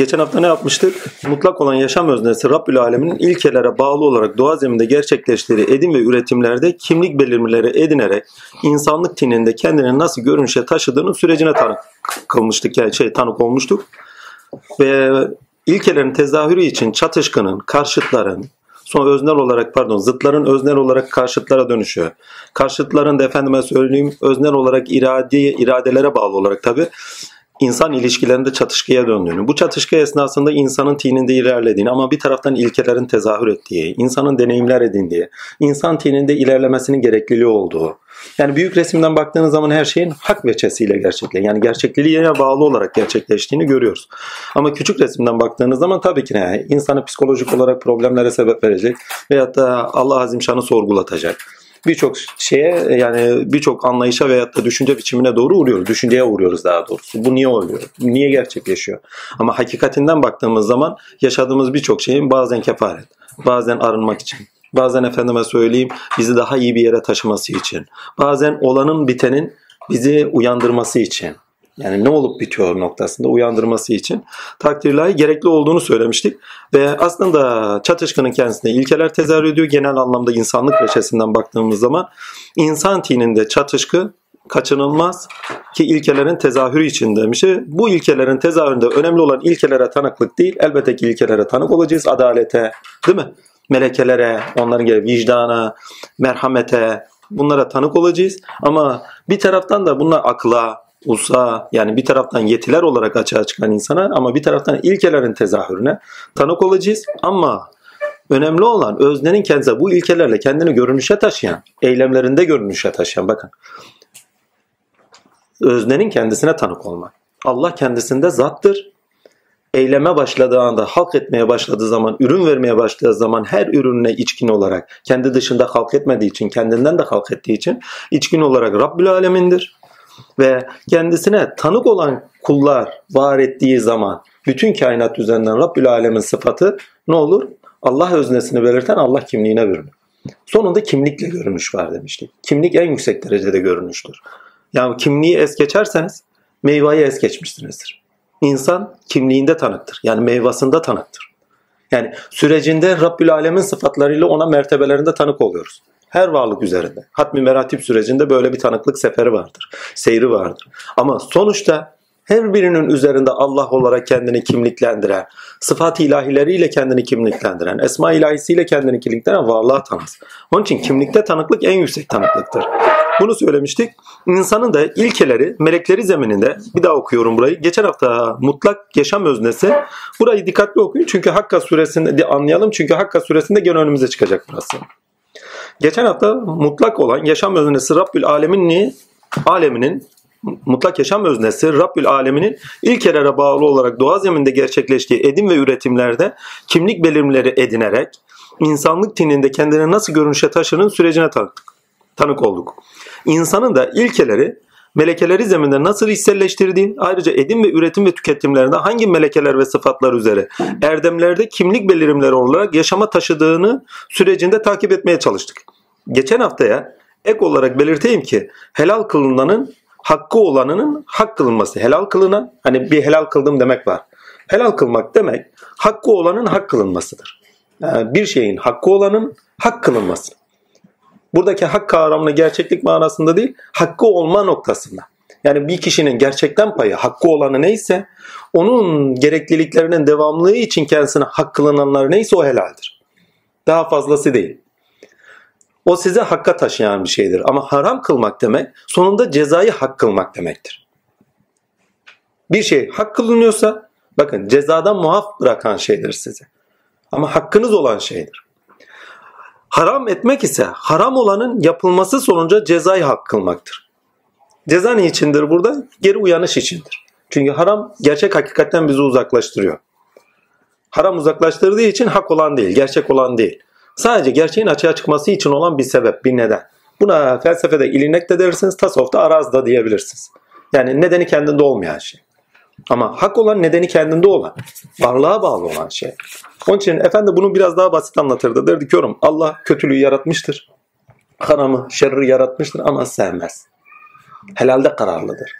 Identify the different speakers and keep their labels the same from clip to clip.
Speaker 1: Geçen hafta ne yapmıştık? Mutlak olan yaşam öznesi Rabbül Alemin'in ilkelere bağlı olarak doğa zeminde gerçekleştirdiği edim ve üretimlerde kimlik belirmeleri edinerek insanlık tininde kendini nasıl görünüşe taşıdığının sürecine tanık kılmıştık yani şey tanık olmuştuk. Ve ilkelerin tezahürü için çatışkının, karşıtların, sonra öznel olarak pardon zıtların öznel olarak karşıtlara dönüşüyor. Karşıtların da efendime söyleyeyim öznel olarak irade, iradelere bağlı olarak tabi insan ilişkilerinde çatışkıya döndüğünü, bu çatışkı esnasında insanın tininde ilerlediğini ama bir taraftan ilkelerin tezahür ettiği, insanın deneyimler edindiği, insan tininde ilerlemesinin gerekliliği olduğu. Yani büyük resimden baktığınız zaman her şeyin hak veçesiyle gerçekleşiyor. Yani gerçekliğine bağlı olarak gerçekleştiğini görüyoruz. Ama küçük resimden baktığınız zaman tabii ki ne? İnsanı psikolojik olarak problemlere sebep verecek veyahut da Allah Azimşan'ı sorgulatacak birçok şeye yani birçok anlayışa veyahut da düşünce biçimine doğru uğruyoruz. Düşünceye uğruyoruz daha doğrusu. Bu niye oluyor? Niye gerçekleşiyor? Ama hakikatinden baktığımız zaman yaşadığımız birçok şeyin bazen kefaret, bazen arınmak için, bazen efendime söyleyeyim bizi daha iyi bir yere taşıması için, bazen olanın bitenin bizi uyandırması için, yani ne olup bitiyor noktasında uyandırması için takdirlahi gerekli olduğunu söylemiştik. Ve aslında çatışkının kendisinde ilkeler tezahür ediyor. Genel anlamda insanlık reçesinden baktığımız zaman insan tininde çatışkı kaçınılmaz ki ilkelerin tezahürü için demiş. Bu ilkelerin tezahüründe önemli olan ilkelere tanıklık değil, elbette ki ilkelere tanık olacağız. Adalete, değil mi? Melekelere, onların gibi vicdana, merhamete, bunlara tanık olacağız. Ama bir taraftan da bunlar akla, usa yani bir taraftan yetiler olarak açığa çıkan insana ama bir taraftan ilkelerin tezahürüne tanık olacağız ama önemli olan öznenin kendisi bu ilkelerle kendini görünüşe taşıyan, eylemlerinde görünüşe taşıyan bakın. Öznenin kendisine tanık olmak. Allah kendisinde zattır. Eyleme başladığı anda, halk etmeye başladığı zaman, ürün vermeye başladığı zaman her ürününe içkin olarak, kendi dışında halk etmediği için, kendinden de halk ettiği için içkin olarak Rabbül Alemin'dir ve kendisine tanık olan kullar var ettiği zaman bütün kainat üzerinden Rabbül Alemin sıfatı ne olur? Allah öznesini belirten Allah kimliğine bürünür. Sonunda kimlikle görünüş var demiştik. Kimlik en yüksek derecede görünüştür. Yani kimliği es geçerseniz meyveyi es geçmişsinizdir. İnsan kimliğinde tanıktır. Yani meyvasında tanıktır. Yani sürecinde Rabbül Alemin sıfatlarıyla ona mertebelerinde tanık oluyoruz. Her varlık üzerinde. Hatmi meratip sürecinde böyle bir tanıklık seferi vardır. Seyri vardır. Ama sonuçta her birinin üzerinde Allah olarak kendini kimliklendiren, sıfat ilahileriyle kendini kimliklendiren, esma ilahisiyle kendini kimliklendiren varlığa tanız. Onun için kimlikte tanıklık en yüksek tanıklıktır. Bunu söylemiştik. İnsanın da ilkeleri melekleri zemininde bir daha okuyorum burayı. Geçen hafta mutlak yaşam öznesi. Burayı dikkatli okuyun çünkü Hakka suresinde anlayalım. Çünkü Hakka suresinde gene önümüze çıkacak burası. Geçen hafta mutlak olan yaşam öznesi Rabbül Alemin'i aleminin mutlak yaşam öznesi Rabbül Aleminin ilkelere bağlı olarak doğa zeminde gerçekleştiği edim ve üretimlerde kimlik belirimleri edinerek insanlık tininde kendini nasıl görünüşe taşının sürecine tanık, tanık olduk. İnsanın da ilkeleri melekeleri zeminde nasıl hisselleştirdiği, ayrıca edim ve üretim ve tüketimlerinde hangi melekeler ve sıfatlar üzere erdemlerde kimlik belirimleri olarak yaşama taşıdığını sürecinde takip etmeye çalıştık. Geçen haftaya ek olarak belirteyim ki helal kılınanın hakkı olanının hak kılınması. Helal kılınan hani bir helal kıldım demek var. Helal kılmak demek hakkı olanın hak kılınmasıdır. Yani bir şeyin hakkı olanın hak kılınması. Buradaki hak kavramını gerçeklik manasında değil, hakkı olma noktasında. Yani bir kişinin gerçekten payı, hakkı olanı neyse, onun gerekliliklerinin devamlılığı için kendisine hak kılınanlar neyse o helaldir. Daha fazlası değil. O size hakka taşıyan bir şeydir. Ama haram kılmak demek sonunda cezayı hak kılmak demektir. Bir şey hak kılınıyorsa bakın cezadan muaf bırakan şeydir size. Ama hakkınız olan şeydir. Haram etmek ise haram olanın yapılması sonucu cezayı hak kılmaktır. Ceza ne içindir burada? Geri uyanış içindir. Çünkü haram gerçek hakikatten bizi uzaklaştırıyor. Haram uzaklaştırdığı için hak olan değil, gerçek olan değil. Sadece gerçeğin açığa çıkması için olan bir sebep, bir neden. Buna felsefede ilinek de dersiniz, tasavvufta araz da diyebilirsiniz. Yani nedeni kendinde olmayan şey. Ama hak olan nedeni kendinde olan, varlığa bağlı olan şey. Onun için efendi bunu biraz daha basit anlatırdı. Derdi ki oğlum Allah kötülüğü yaratmıştır. Haramı, şerri yaratmıştır ama sevmez. Helalde kararlıdır.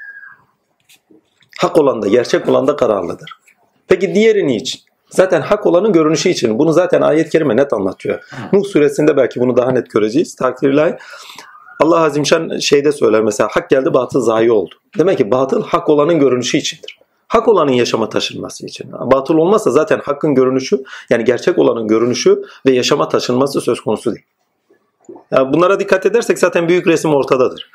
Speaker 1: Hak olan da, gerçek olan da kararlıdır. Peki diğeri niçin? Zaten hak olanın görünüşü için. Bunu zaten ayet-i kerime net anlatıyor. Nuh suresinde belki bunu daha net göreceğiz. Takdirler. Allah Azimşan şeyde söyler mesela hak geldi batıl zayi oldu. Demek ki batıl hak olanın görünüşü içindir. Hak olanın yaşama taşınması için. Batıl olmazsa zaten hakkın görünüşü yani gerçek olanın görünüşü ve yaşama taşınması söz konusu değil. Yani bunlara dikkat edersek zaten büyük resim ortadadır.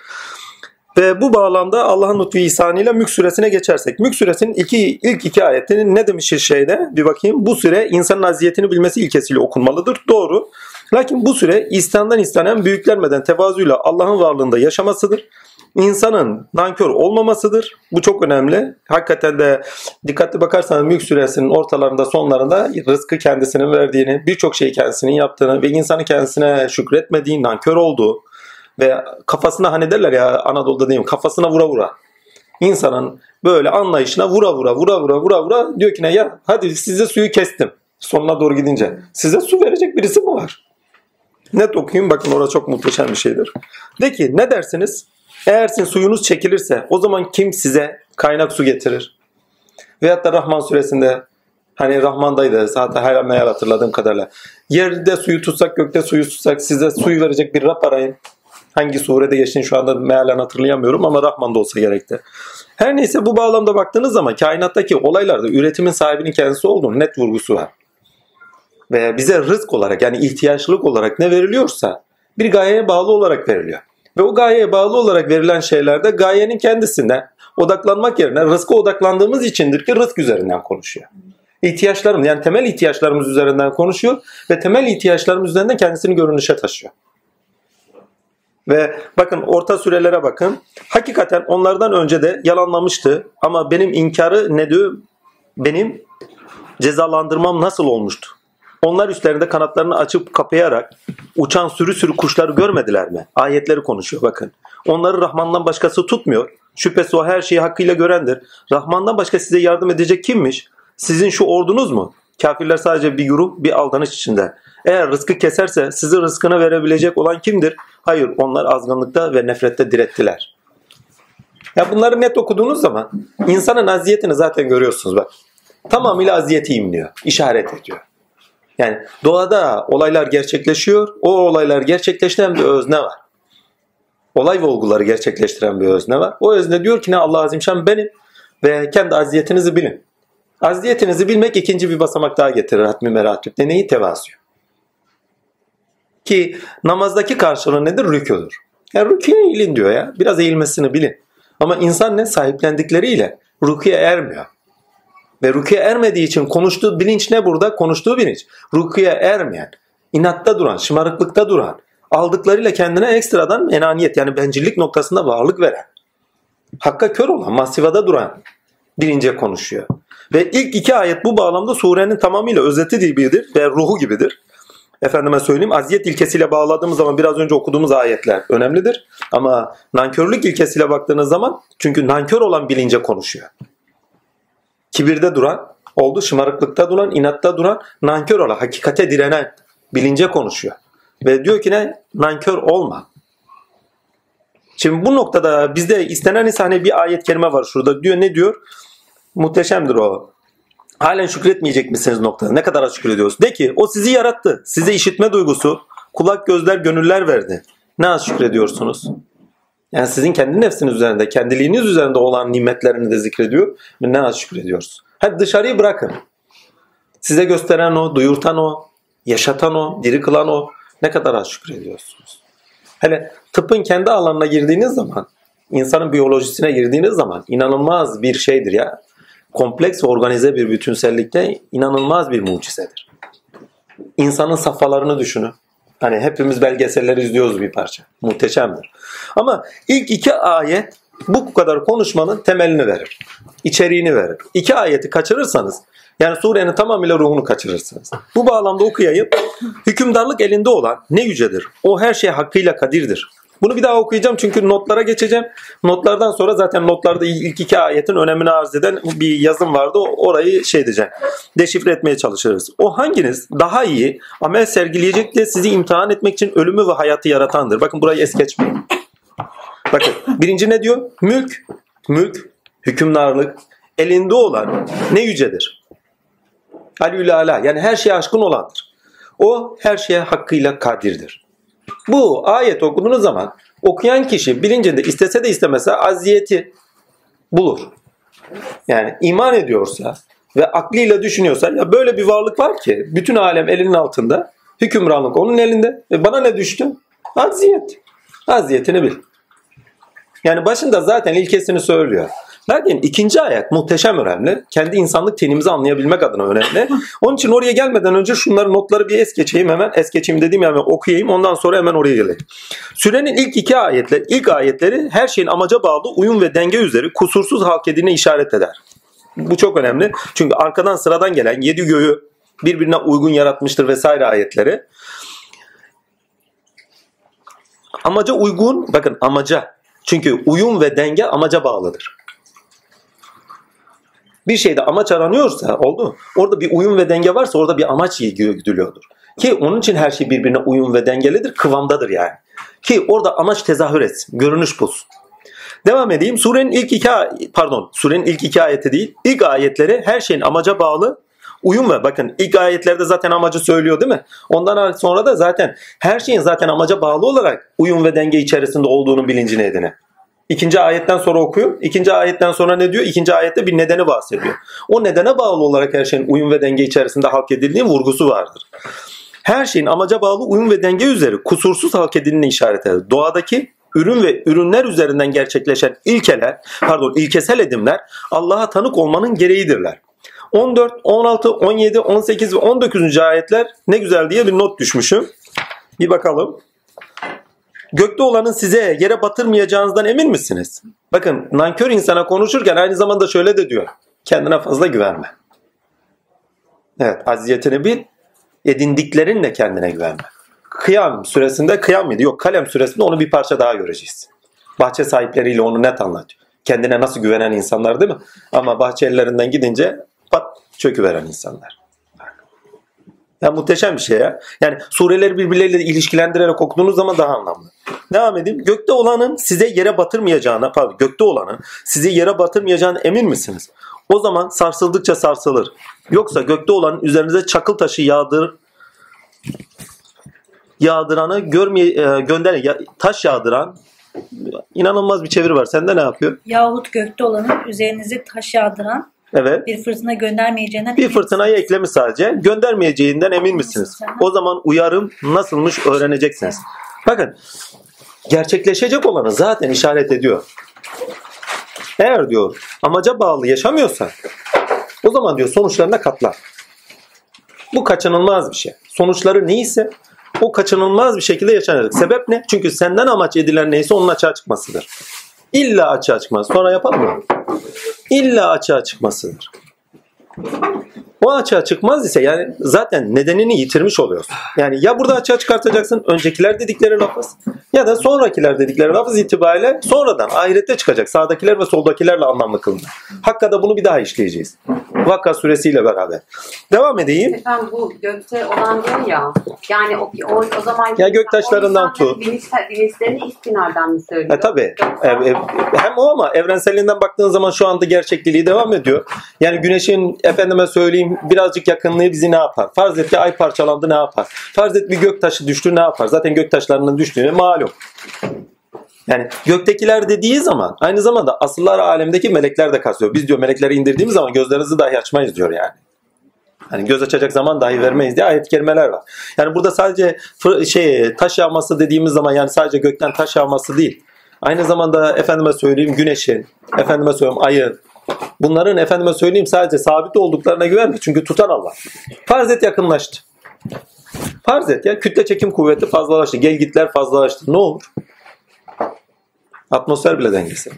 Speaker 1: Ve bu bağlamda Allah'ın lütfu ihsanıyla Mülk suresine geçersek. Mülk suresinin iki, ilk iki ayetinin ne demiş şeyde bir bakayım. Bu süre insanın aziyetini bilmesi ilkesiyle okunmalıdır. Doğru. Lakin bu süre istandan istenen büyüklenmeden tevazuyla Allah'ın varlığında yaşamasıdır. İnsanın nankör olmamasıdır. Bu çok önemli. Hakikaten de dikkatli bakarsanız Mülk suresinin ortalarında sonlarında rızkı kendisinin verdiğini, birçok şeyi kendisinin yaptığını ve insanı kendisine şükretmediği, nankör olduğu, ve kafasına hani derler ya Anadolu'da diyeyim kafasına vura vura. İnsanın böyle anlayışına vura vura vura vura vura vura diyor ki ne ya hadi size suyu kestim. Sonuna doğru gidince. Size su verecek birisi mi var? Net okuyun bakın orada çok muhteşem bir şeydir. De ki ne dersiniz? Eğer sizin suyunuz çekilirse o zaman kim size kaynak su getirir? Veyahut da Rahman suresinde hani Rahman'daydı zaten her meyal hatırladığım kadarıyla. Yerde suyu tutsak gökte suyu tutsak size suyu verecek bir Rab arayın. Hangi surede geçtiğini şu anda mealen hatırlayamıyorum ama Rahman'da olsa gerekti. Her neyse bu bağlamda baktığınız zaman kainattaki olaylarda üretimin sahibinin kendisi olduğunu net vurgusu var. Ve bize rızk olarak yani ihtiyaçlılık olarak ne veriliyorsa bir gayeye bağlı olarak veriliyor. Ve o gayeye bağlı olarak verilen şeylerde gayenin kendisine odaklanmak yerine rızka odaklandığımız içindir ki rızk üzerinden konuşuyor. İhtiyaçlarım yani temel ihtiyaçlarımız üzerinden konuşuyor ve temel ihtiyaçlarımız üzerinden kendisini görünüşe taşıyor. Ve bakın orta sürelere bakın. Hakikaten onlardan önce de yalanlamıştı. Ama benim inkarı ne diyor? Benim cezalandırmam nasıl olmuştu? Onlar üstlerinde kanatlarını açıp kapayarak uçan sürü sürü kuşları görmediler mi? Ayetleri konuşuyor bakın. Onları Rahman'dan başkası tutmuyor. Şüphesiz o her şeyi hakkıyla görendir. Rahman'dan başka size yardım edecek kimmiş? Sizin şu ordunuz mu? Kafirler sadece bir grup, bir aldanış içinde. Eğer rızkı keserse sizi rızkını verebilecek olan kimdir? Hayır onlar azgınlıkta ve nefrette direttiler. Ya bunları net okuduğunuz zaman insanın aziyetini zaten görüyorsunuz bak. Tamamıyla aziyeti imliyor, işaret ediyor. Yani doğada olaylar gerçekleşiyor. O olaylar gerçekleştiren bir özne var. Olay ve olguları gerçekleştiren bir özne var. O özne diyor ki ne Allah Azimşan benim ve kendi aziyetinizi bilin. Aziyetinizi bilmek ikinci bir basamak daha getirir hatmi meratüpte. Neyi? Tevazuyu. Ki namazdaki karşılığı nedir? Rüküdür. Yani rüküye eğilin diyor ya. Biraz eğilmesini bilin. Ama insan ne? Sahiplendikleriyle rüküye ermiyor. Ve rüküye ermediği için konuştuğu bilinç ne burada? Konuştuğu bilinç. Rüküye ermeyen, inatta duran, şımarıklıkta duran, aldıklarıyla kendine ekstradan enaniyet yani bencillik noktasında varlık veren, hakka kör olan, masivada duran bilince konuşuyor. Ve ilk iki ayet bu bağlamda surenin tamamıyla özeti gibidir ve ruhu gibidir efendime söyleyeyim aziyet ilkesiyle bağladığımız zaman biraz önce okuduğumuz ayetler önemlidir. Ama nankörlük ilkesiyle baktığınız zaman çünkü nankör olan bilince konuşuyor. Kibirde duran, oldu şımarıklıkta duran, inatta duran, nankör olan, hakikate direnen bilince konuşuyor. Ve diyor ki ne? Nankör olma. Şimdi bu noktada bizde istenen insani bir ayet kelime var şurada. Diyor ne diyor? Muhteşemdir o. Halen şükretmeyecek misiniz noktada? Ne kadar şükrediyoruz? De ki o sizi yarattı. Size işitme duygusu, kulak, gözler, gönüller verdi. Ne az şükrediyorsunuz? Yani sizin kendi nefsiniz üzerinde, kendiliğiniz üzerinde olan nimetlerini de zikrediyor ne az şükrediyoruz. Hadi dışarıyı bırakın. Size gösteren o, duyurtan o, yaşatan o, diri kılan o. Ne kadar az şükrediyorsunuz. Hele tıbbın kendi alanına girdiğiniz zaman, insanın biyolojisine girdiğiniz zaman inanılmaz bir şeydir ya kompleks organize bir bütünsellikte inanılmaz bir mucizedir. İnsanın safhalarını düşünün. Hani hepimiz belgeselleri izliyoruz bir parça. Muhteşemdir. Ama ilk iki ayet bu kadar konuşmanın temelini verir. İçeriğini verir. İki ayeti kaçırırsanız yani surenin tamamıyla ruhunu kaçırırsınız. Bu bağlamda okuyayım. Hükümdarlık elinde olan ne yücedir. O her şey hakkıyla kadirdir. Bunu bir daha okuyacağım çünkü notlara geçeceğim. Notlardan sonra zaten notlarda ilk iki ayetin önemini arz eden bir yazım vardı. Orayı şey diyeceğim. Deşifre etmeye çalışırız. O hanginiz daha iyi amel sergileyecek de sizi imtihan etmek için ölümü ve hayatı yaratandır. Bakın burayı es geçmeyin. Bakın birinci ne diyor? Mülk, mülk, hükümdarlık elinde olan ne yücedir. Aliül Ala yani her şeye aşkın olandır. O her şeye hakkıyla kadirdir. Bu ayet okuduğunuz zaman okuyan kişi bilincinde istese de istemese aziyeti bulur. Yani iman ediyorsa ve aklıyla düşünüyorsa ya böyle bir varlık var ki bütün alem elinin altında. Hükümranlık onun elinde. E bana ne düştü? Aziyet. Aziyetini bil. Yani başında zaten ilkesini söylüyor. Lakin ikinci ayet muhteşem önemli. Kendi insanlık tenimizi anlayabilmek adına önemli. Onun için oraya gelmeden önce şunları notları bir es geçeyim hemen. Es geçeyim dediğim yani okuyayım. Ondan sonra hemen oraya geleyim. Sürenin ilk iki ayetleri, ilk ayetleri her şeyin amaca bağlı uyum ve denge üzeri kusursuz halk edine işaret eder. Bu çok önemli. Çünkü arkadan sıradan gelen yedi göğü birbirine uygun yaratmıştır vesaire ayetleri. Amaca uygun, bakın amaca. Çünkü uyum ve denge amaca bağlıdır. Bir şeyde amaç aranıyorsa oldu. Orada bir uyum ve denge varsa orada bir amaç güdülüyordur. Ki onun için her şey birbirine uyum ve dengelidir, kıvamdadır yani. Ki orada amaç tezahür etsin, görünüş bulsun. Devam edeyim. Surenin ilk iki pardon, surenin ilk iki ayeti değil. İlk ayetleri her şeyin amaca bağlı uyum ve bakın ilk ayetlerde zaten amacı söylüyor değil mi? Ondan sonra da zaten her şeyin zaten amaca bağlı olarak uyum ve denge içerisinde olduğunu bilincine edine. İkinci ayetten sonra okuyun. İkinci ayetten sonra ne diyor? İkinci ayette bir nedeni bahsediyor. O nedene bağlı olarak her şeyin uyum ve denge içerisinde halk edildiği vurgusu vardır. Her şeyin amaca bağlı uyum ve denge üzeri kusursuz halk edildiğine işaret eder. Doğadaki ürün ve ürünler üzerinden gerçekleşen ilkeler, pardon ilkesel edimler Allah'a tanık olmanın gereğidirler. 14, 16, 17, 18 ve 19. ayetler ne güzel diye bir not düşmüşüm. Bir bakalım. Gökte olanın size yere batırmayacağınızdan emin misiniz? Bakın nankör insana konuşurken aynı zamanda şöyle de diyor. Kendine fazla güvenme. Evet aziyetini bil. Edindiklerinle kendine güvenme. Kıyam süresinde kıyam mıydı? Yok kalem süresinde onu bir parça daha göreceğiz. Bahçe sahipleriyle onu net anlatıyor. Kendine nasıl güvenen insanlar değil mi? Ama bahçe ellerinden gidince pat çöküveren insanlar. Ya muhteşem bir şey ya. Yani sureleri birbirleriyle ilişkilendirerek okuduğunuz zaman daha anlamlı. Devam edeyim. Gökte olanın size yere batırmayacağına, pardon gökte olanın sizi yere batırmayacağına emin misiniz? O zaman sarsıldıkça sarsılır. Yoksa gökte olanın üzerinize çakıl taşı yağdır yağdıranı görmeye e, gönder taş yağdıran inanılmaz bir çeviri var. Sende ne yapıyor?
Speaker 2: Yahut gökte olanın üzerinize taş yağdıran
Speaker 1: Evet.
Speaker 2: bir fırtına göndermeyeceğinden
Speaker 1: Bir fırtınayı
Speaker 2: misiniz?
Speaker 1: eklemiş sadece. Göndermeyeceğinden emin misiniz? O zaman uyarım nasılmış öğreneceksiniz. Bakın gerçekleşecek olanı zaten işaret ediyor. Eğer diyor amaca bağlı yaşamıyorsan o zaman diyor sonuçlarına katlan. Bu kaçınılmaz bir şey. Sonuçları neyse o kaçınılmaz bir şekilde yaşanacak. Sebep ne? Çünkü senden amaç edilen neyse onun açığa çıkmasıdır. İlla açığa çıkmaz. Sonra yapalım mı? İlla açığa çıkmasıdır. O açığa çıkmaz ise yani zaten nedenini yitirmiş oluyorsun. Yani ya burada açığa çıkartacaksın öncekiler dedikleri lafız ya da sonrakiler dedikleri lafız itibariyle sonradan ahirette çıkacak. Sağdakiler ve soldakilerle anlamlı kılınır. Hakkada bunu bir daha işleyeceğiz. Vakka suresiyle beraber. Devam edeyim.
Speaker 3: Efendim bu gökte olan diyor ya. Yani o, o, o zaman
Speaker 1: Ya göktaşlarından tut.
Speaker 3: Bilinç, bilinçlerini istinaden mi söylüyor?
Speaker 1: E tabi.
Speaker 3: Yoksa-
Speaker 1: hem o ama evrenselinden baktığın zaman şu anda gerçekliği devam ediyor. Yani güneşin efendime söyleyeyim birazcık yakınlığı bizi ne yapar? Farz et ki ay parçalandı ne yapar? Farz et bir gök taşı düştü ne yapar? Zaten gök taşlarının düştüğünü malum. Yani göktekiler dediği zaman aynı zamanda asıllar alemdeki melekler de kastıyor. Biz diyor melekleri indirdiğimiz zaman gözlerinizi dahi açmayız diyor yani. Hani göz açacak zaman dahi vermeyiz diye ayet kelimeler var. Yani burada sadece şey taş yağması dediğimiz zaman yani sadece gökten taş yağması değil. Aynı zamanda efendime söyleyeyim güneşin, efendime söyleyeyim ayın, bunların efendime söyleyeyim sadece sabit olduklarına güvenme. Çünkü tutan Allah. Farz et yakınlaştı. Farz et ya kütle çekim kuvveti fazlalaştı. Gelgitler fazlalaştı. Ne olur? Atmosfer bile dengesi.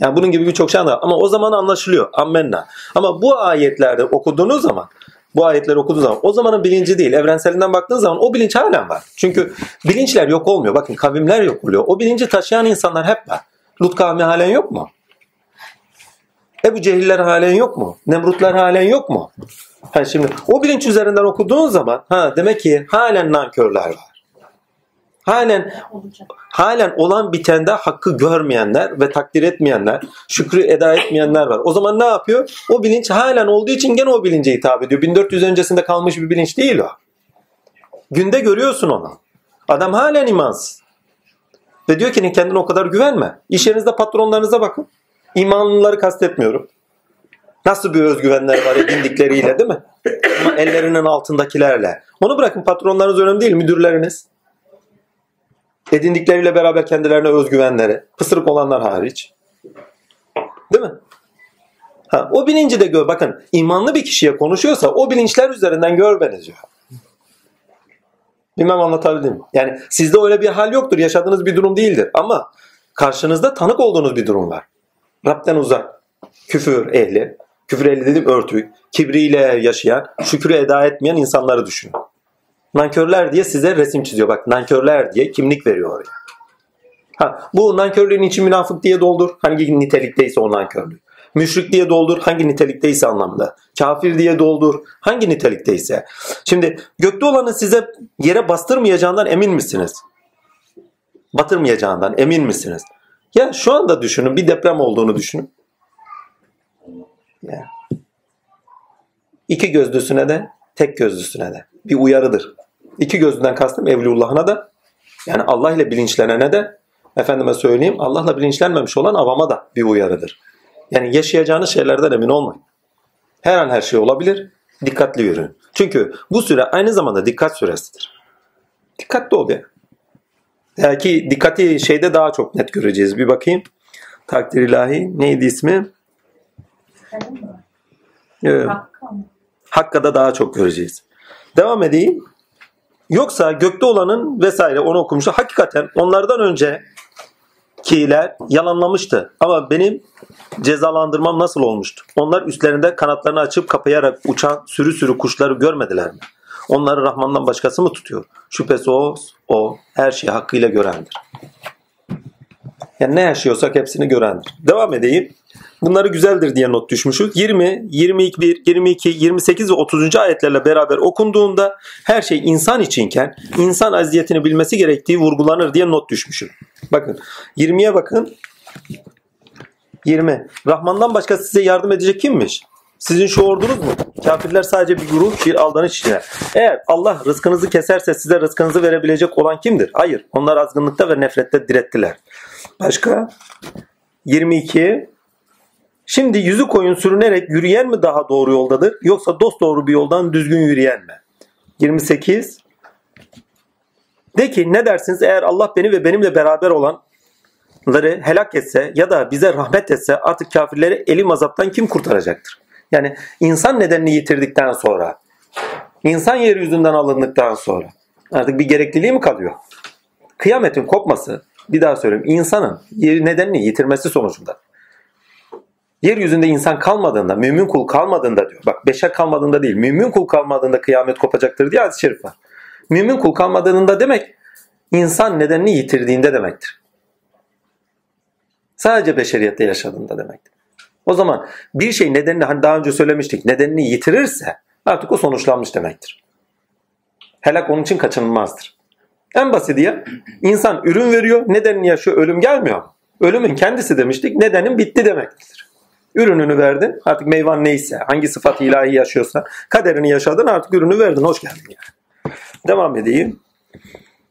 Speaker 1: Yani bunun gibi birçok şey anlar. Ama o zaman anlaşılıyor. Ammenna. Ama bu ayetlerde okuduğunuz zaman bu ayetleri okuduğunuz zaman o zamanın bilinci değil. Evrenselinden baktığınız zaman o bilinç halen var. Çünkü bilinçler yok olmuyor. Bakın kavimler yok oluyor. O bilinci taşıyan insanlar hep var. Lut kavmi halen yok mu? Ebu Cehiller halen yok mu? Nemrutlar halen yok mu? Ha şimdi o bilinç üzerinden okuduğun zaman ha demek ki halen nankörler var. Halen halen olan bitende hakkı görmeyenler ve takdir etmeyenler, şükrü eda etmeyenler var. O zaman ne yapıyor? O bilinç halen olduğu için gene o bilince hitap ediyor. 1400 öncesinde kalmış bir bilinç değil o. Günde görüyorsun onu. Adam halen imansız. Ve diyor ki kendine o kadar güvenme. İş yerinizde patronlarınıza bakın. İmanlıları kastetmiyorum. Nasıl bir özgüvenler var edindikleriyle değil mi? Ama ellerinin altındakilerle. Onu bırakın patronlarınız önemli değil, müdürleriniz. Edindikleriyle beraber kendilerine özgüvenleri. Pısırık olanlar hariç. Değil mi? Ha, o bilinci de gör. Bakın imanlı bir kişiye konuşuyorsa o bilinçler üzerinden gör beni. Bilmem anlatabildim mi? Yani sizde öyle bir hal yoktur. Yaşadığınız bir durum değildir. Ama karşınızda tanık olduğunuz bir durum var. Rab'den uzak. Küfür ehli. Küfür ehli dedim örtük. Kibriyle yaşayan, şükrü eda etmeyen insanları düşünün. Nankörler diye size resim çiziyor. Bak nankörler diye kimlik veriyor oraya. Ha, bu nankörlüğün için münafık diye doldur. Hangi nitelikteyse o nankörlük. Müşrik diye doldur. Hangi nitelikteyse anlamda. Kafir diye doldur. Hangi nitelikteyse. Şimdi gökte olanı size yere bastırmayacağından emin misiniz? Batırmayacağından emin misiniz? Ya şu anda düşünün bir deprem olduğunu düşünün. Ya. İki gözlüsüne de tek gözlüsüne de bir uyarıdır. İki gözlüden kastım Evliullah'ına da yani Allah ile bilinçlenene de efendime söyleyeyim Allah'la bilinçlenmemiş olan avama da bir uyarıdır. Yani yaşayacağınız şeylerden emin olmayın. Her an her şey olabilir. Dikkatli yürüyün. Çünkü bu süre aynı zamanda dikkat süresidir. Dikkatli ol ya. Yani ki dikkati şeyde daha çok net göreceğiz. Bir bakayım. Takdir ilahi. Neydi ismi? Evet. Hakka'da daha çok göreceğiz. Devam edeyim. Yoksa gökte olanın vesaire onu okumuştu. Hakikaten onlardan önce kiler yalanlamıştı. Ama benim cezalandırmam nasıl olmuştu? Onlar üstlerinde kanatlarını açıp kapayarak uçan sürü sürü kuşları görmediler mi? Onları Rahman'dan başkası mı tutuyor? Şüphesiz o, o her şeyi hakkıyla görendir. Yani ne yaşıyorsak hepsini görendir. Devam edeyim. Bunları güzeldir diye not düşmüşüz. 20, 21, 22, 28 ve 30. ayetlerle beraber okunduğunda her şey insan içinken insan aziyetini bilmesi gerektiği vurgulanır diye not düşmüşüm. Bakın 20'ye bakın. 20. Rahman'dan başka size yardım edecek kimmiş? Sizin şu ordunuz mu? Kafirler sadece bir grup bir aldanış içine. Eğer Allah rızkınızı keserse size rızkınızı verebilecek olan kimdir? Hayır. Onlar azgınlıkta ve nefrette direttiler. Başka? 22. Şimdi yüzü koyun sürünerek yürüyen mi daha doğru yoldadır yoksa dost doğru bir yoldan düzgün yürüyen mi? 28. De ki ne dersiniz eğer Allah beni ve benimle beraber olanları helak etse ya da bize rahmet etse artık kafirleri elim azaptan kim kurtaracaktır? Yani insan nedenini yitirdikten sonra, insan yeryüzünden alındıktan sonra artık bir gerekliliği mi kalıyor? Kıyametin kopması, bir daha söyleyeyim, insanın nedenini yitirmesi sonucunda yeryüzünde insan kalmadığında, mümin kul kalmadığında diyor. Bak beşer kalmadığında değil, mümin kul kalmadığında kıyamet kopacaktır diye hadis-i şerif var. Mümin kul kalmadığında demek insan nedenini yitirdiğinde demektir. Sadece beşeriyette yaşadığında demektir. O zaman bir şey nedenini hani daha önce söylemiştik nedenini yitirirse artık o sonuçlanmış demektir. Helak onun için kaçınılmazdır. En basiti ya insan ürün veriyor nedenini yaşıyor ölüm gelmiyor. Ölümün kendisi demiştik nedenin bitti demektir. Ürününü verdin. Artık meyvan neyse, hangi sıfat ilahi yaşıyorsa kaderini yaşadın artık ürünü verdin. Hoş geldin yani. Devam edeyim.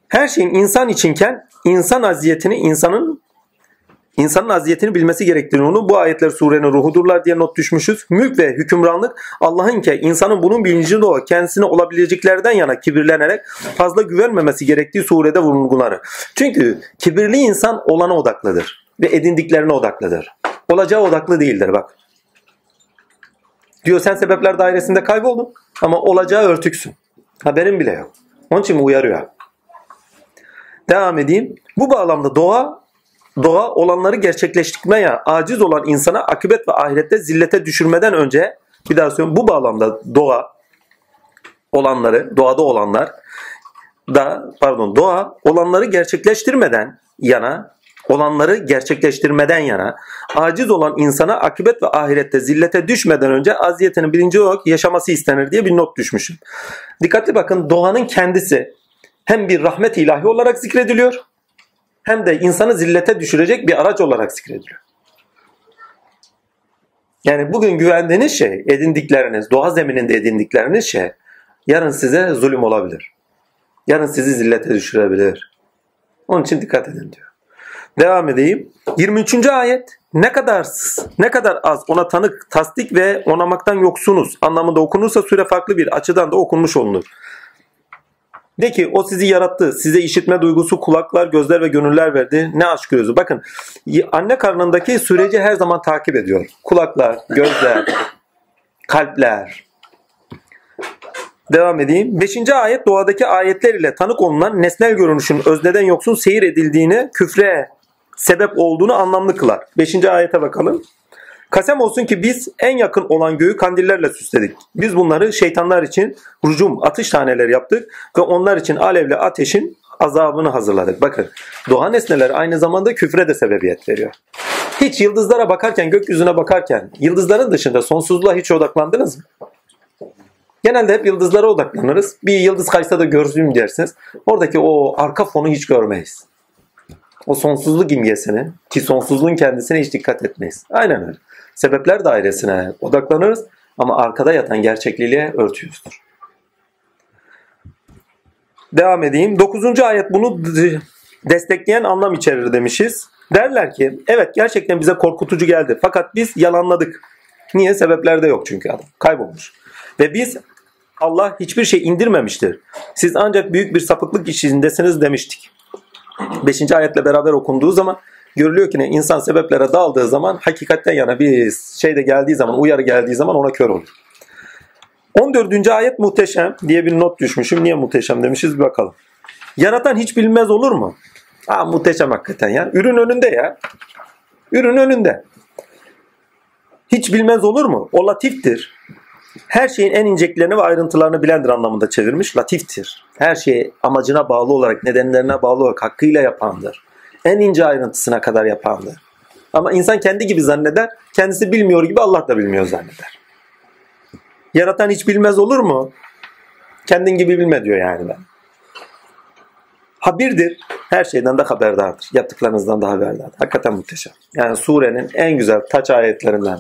Speaker 1: Her şeyin insan içinken insan aziyetini insanın insanın aziyetini bilmesi gerektiğini bu ayetler surenin ruhudurlar diye not düşmüşüz. Mülk ve hükümranlık Allah'ın ki insanın bunun bilincinde o kendisine olabileceklerden yana kibirlenerek fazla güvenmemesi gerektiği surede vurgulanır. Çünkü kibirli insan olana odaklıdır ve edindiklerine odaklıdır. Olacağı odaklı değildir bak. Diyor sen sebepler dairesinde kayboldun ama olacağı örtüksün. Haberin bile yok. Onun için uyarıyor. Devam edeyim. Bu bağlamda doğa doğa olanları gerçekleştirmeye aciz olan insana akıbet ve ahirette zillete düşürmeden önce bir daha söylüyorum bu bağlamda doğa olanları doğada olanlar da pardon doğa olanları gerçekleştirmeden yana olanları gerçekleştirmeden yana aciz olan insana akıbet ve ahirette zillete düşmeden önce aziyetinin birinci olarak yaşaması istenir diye bir not düşmüşüm. Dikkatli bakın doğanın kendisi hem bir rahmet ilahi olarak zikrediliyor hem de insanı zillete düşürecek bir araç olarak zikrediliyor. Yani bugün güvendiğiniz şey, edindikleriniz, doğa zemininde edindikleriniz şey yarın size zulüm olabilir. Yarın sizi zillete düşürebilir. Onun için dikkat edin diyor. Devam edeyim. 23. ayet ne kadar ne kadar az ona tanık, tasdik ve onamaktan yoksunuz anlamında okunursa süre farklı bir açıdan da okunmuş olunur. De ki o sizi yarattı. Size işitme duygusu, kulaklar, gözler ve gönüller verdi. Ne aşk gözü. Bakın anne karnındaki süreci her zaman takip ediyor. Kulaklar, gözler, kalpler. Devam edeyim. Beşinci ayet doğadaki ayetler ile tanık olunan nesnel görünüşün özneden yoksun seyir edildiğini, küfre sebep olduğunu anlamlı kılar. Beşinci ayete bakalım. Kasem olsun ki biz en yakın olan göğü kandillerle süsledik. Biz bunları şeytanlar için rucum atış taneleri yaptık ve onlar için alevli ateşin azabını hazırladık. Bakın doğa nesneler aynı zamanda küfre de sebebiyet veriyor. Hiç yıldızlara bakarken, gökyüzüne bakarken yıldızların dışında sonsuzluğa hiç odaklandınız mı? Genelde hep yıldızlara odaklanırız. Bir yıldız kaçsa da görsün dersiniz. Oradaki o arka fonu hiç görmeyiz. O sonsuzluk imgesini ki sonsuzluğun kendisine hiç dikkat etmeyiz. Aynen öyle. Sebepler dairesine odaklanırız ama arkada yatan gerçekliğe örtüyoruzdur. Devam edeyim. 9. ayet bunu destekleyen anlam içerir demişiz. Derler ki evet gerçekten bize korkutucu geldi fakat biz yalanladık. Niye? Sebeplerde yok çünkü adam. Kaybolmuş. Ve biz Allah hiçbir şey indirmemiştir. Siz ancak büyük bir sapıklık içindesiniz demiştik. 5. ayetle beraber okunduğu zaman görülüyor ki ne insan sebeplere daldığı zaman hakikatten yana bir şey de geldiği zaman uyarı geldiği zaman ona kör olur. 14. ayet muhteşem diye bir not düşmüşüm. Niye muhteşem demişiz bir bakalım. Yaratan hiç bilmez olur mu? Aa muhteşem hakikaten ya. Ürün önünde ya. Ürün önünde. Hiç bilmez olur mu? O latiftir. Her şeyin en inceklerini ve ayrıntılarını bilendir anlamında çevirmiş. Latiftir. Her şeyi amacına bağlı olarak, nedenlerine bağlı olarak hakkıyla yapandır. En ince ayrıntısına kadar yapandır. Ama insan kendi gibi zanneder, kendisi bilmiyor gibi Allah da bilmiyor zanneder. Yaratan hiç bilmez olur mu? Kendin gibi bilme diyor yani ben. Habirdir. Her şeyden de haberdardır. Yaptıklarınızdan da haberdardır. Hakikaten muhteşem. Yani surenin en güzel taç ayetlerinden.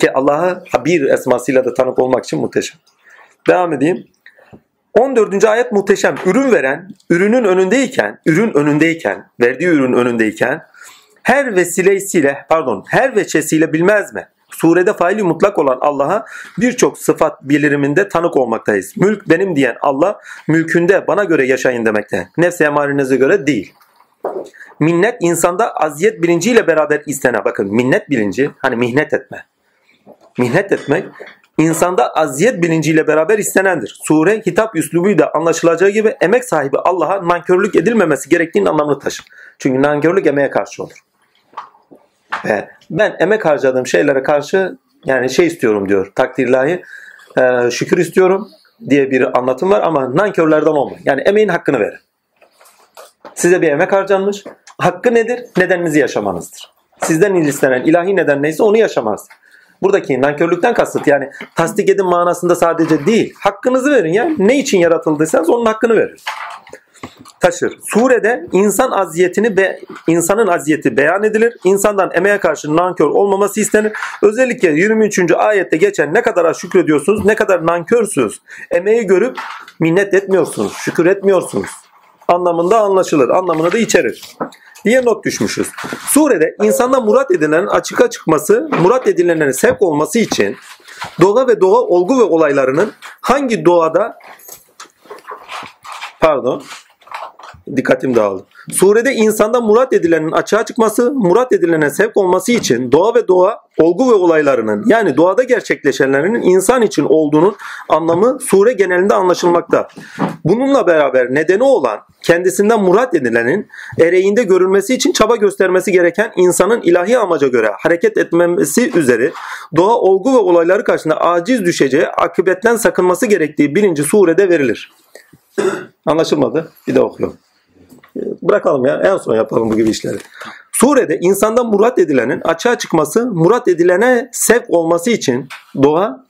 Speaker 1: Ki Allah'a habir esmasıyla da tanık olmak için muhteşem. Devam edeyim. 14. ayet muhteşem. Ürün veren, ürünün önündeyken, ürün önündeyken, verdiği ürün önündeyken her vesilesiyle, pardon, her veçesiyle bilmez mi? Surede faili mutlak olan Allah'a birçok sıfat beliriminde tanık olmaktayız. Mülk benim diyen Allah mülkünde bana göre yaşayın demekte. Nefse emarenize göre değil. Minnet insanda aziyet bilinciyle beraber istene. Bakın minnet bilinci hani mihnet etme. Mihnet etmek insanda aziyet bilinciyle beraber istenendir. Sure hitap üslubuyla anlaşılacağı gibi emek sahibi Allah'a nankörlük edilmemesi gerektiğinin anlamını taşır. Çünkü nankörlük emeğe karşı olur. Ve ben emek harcadığım şeylere karşı yani şey istiyorum diyor takdirlahi e, şükür istiyorum diye bir anlatım var ama nankörlerden olmayın. Yani emeğin hakkını verin. Size bir emek harcanmış. Hakkı nedir? Nedeninizi yaşamanızdır. Sizden istenen ilahi neden neyse onu yaşamaz. Buradaki nankörlükten kasıt yani tasdik edin manasında sadece değil. Hakkınızı verin ya. Ne için yaratıldıysanız onun hakkını verin. Taşır. Surede insan aziyetini be, insanın aziyeti beyan edilir. İnsandan emeğe karşı nankör olmaması istenir. Özellikle 23. ayette geçen ne kadar şükrediyorsunuz, ne kadar nankörsünüz. Emeği görüp minnet etmiyorsunuz, şükür etmiyorsunuz. Anlamında anlaşılır. Anlamını da içerir diye not düşmüşüz. Surede insanda murat edilenin açığa çıkması, murat edilenlerin sevk olması için doğa ve doğa olgu ve olaylarının hangi doğada pardon dikkatim dağıldı. Surede insanda murat edilenin açığa çıkması, murat edilene sevk olması için doğa ve doğa olgu ve olaylarının yani doğada gerçekleşenlerin insan için olduğunun anlamı sure genelinde anlaşılmakta. Bununla beraber nedeni olan kendisinden murat edilenin ereğinde görülmesi için çaba göstermesi gereken insanın ilahi amaca göre hareket etmesi üzere doğa olgu ve olayları karşısında aciz düşeceği akıbetten sakınması gerektiği birinci surede verilir. Anlaşılmadı. Bir de okuyalım. Bırakalım ya. En son yapalım bu gibi işleri. Surede insandan murat edilenin açığa çıkması, murat edilene sevk olması için doğa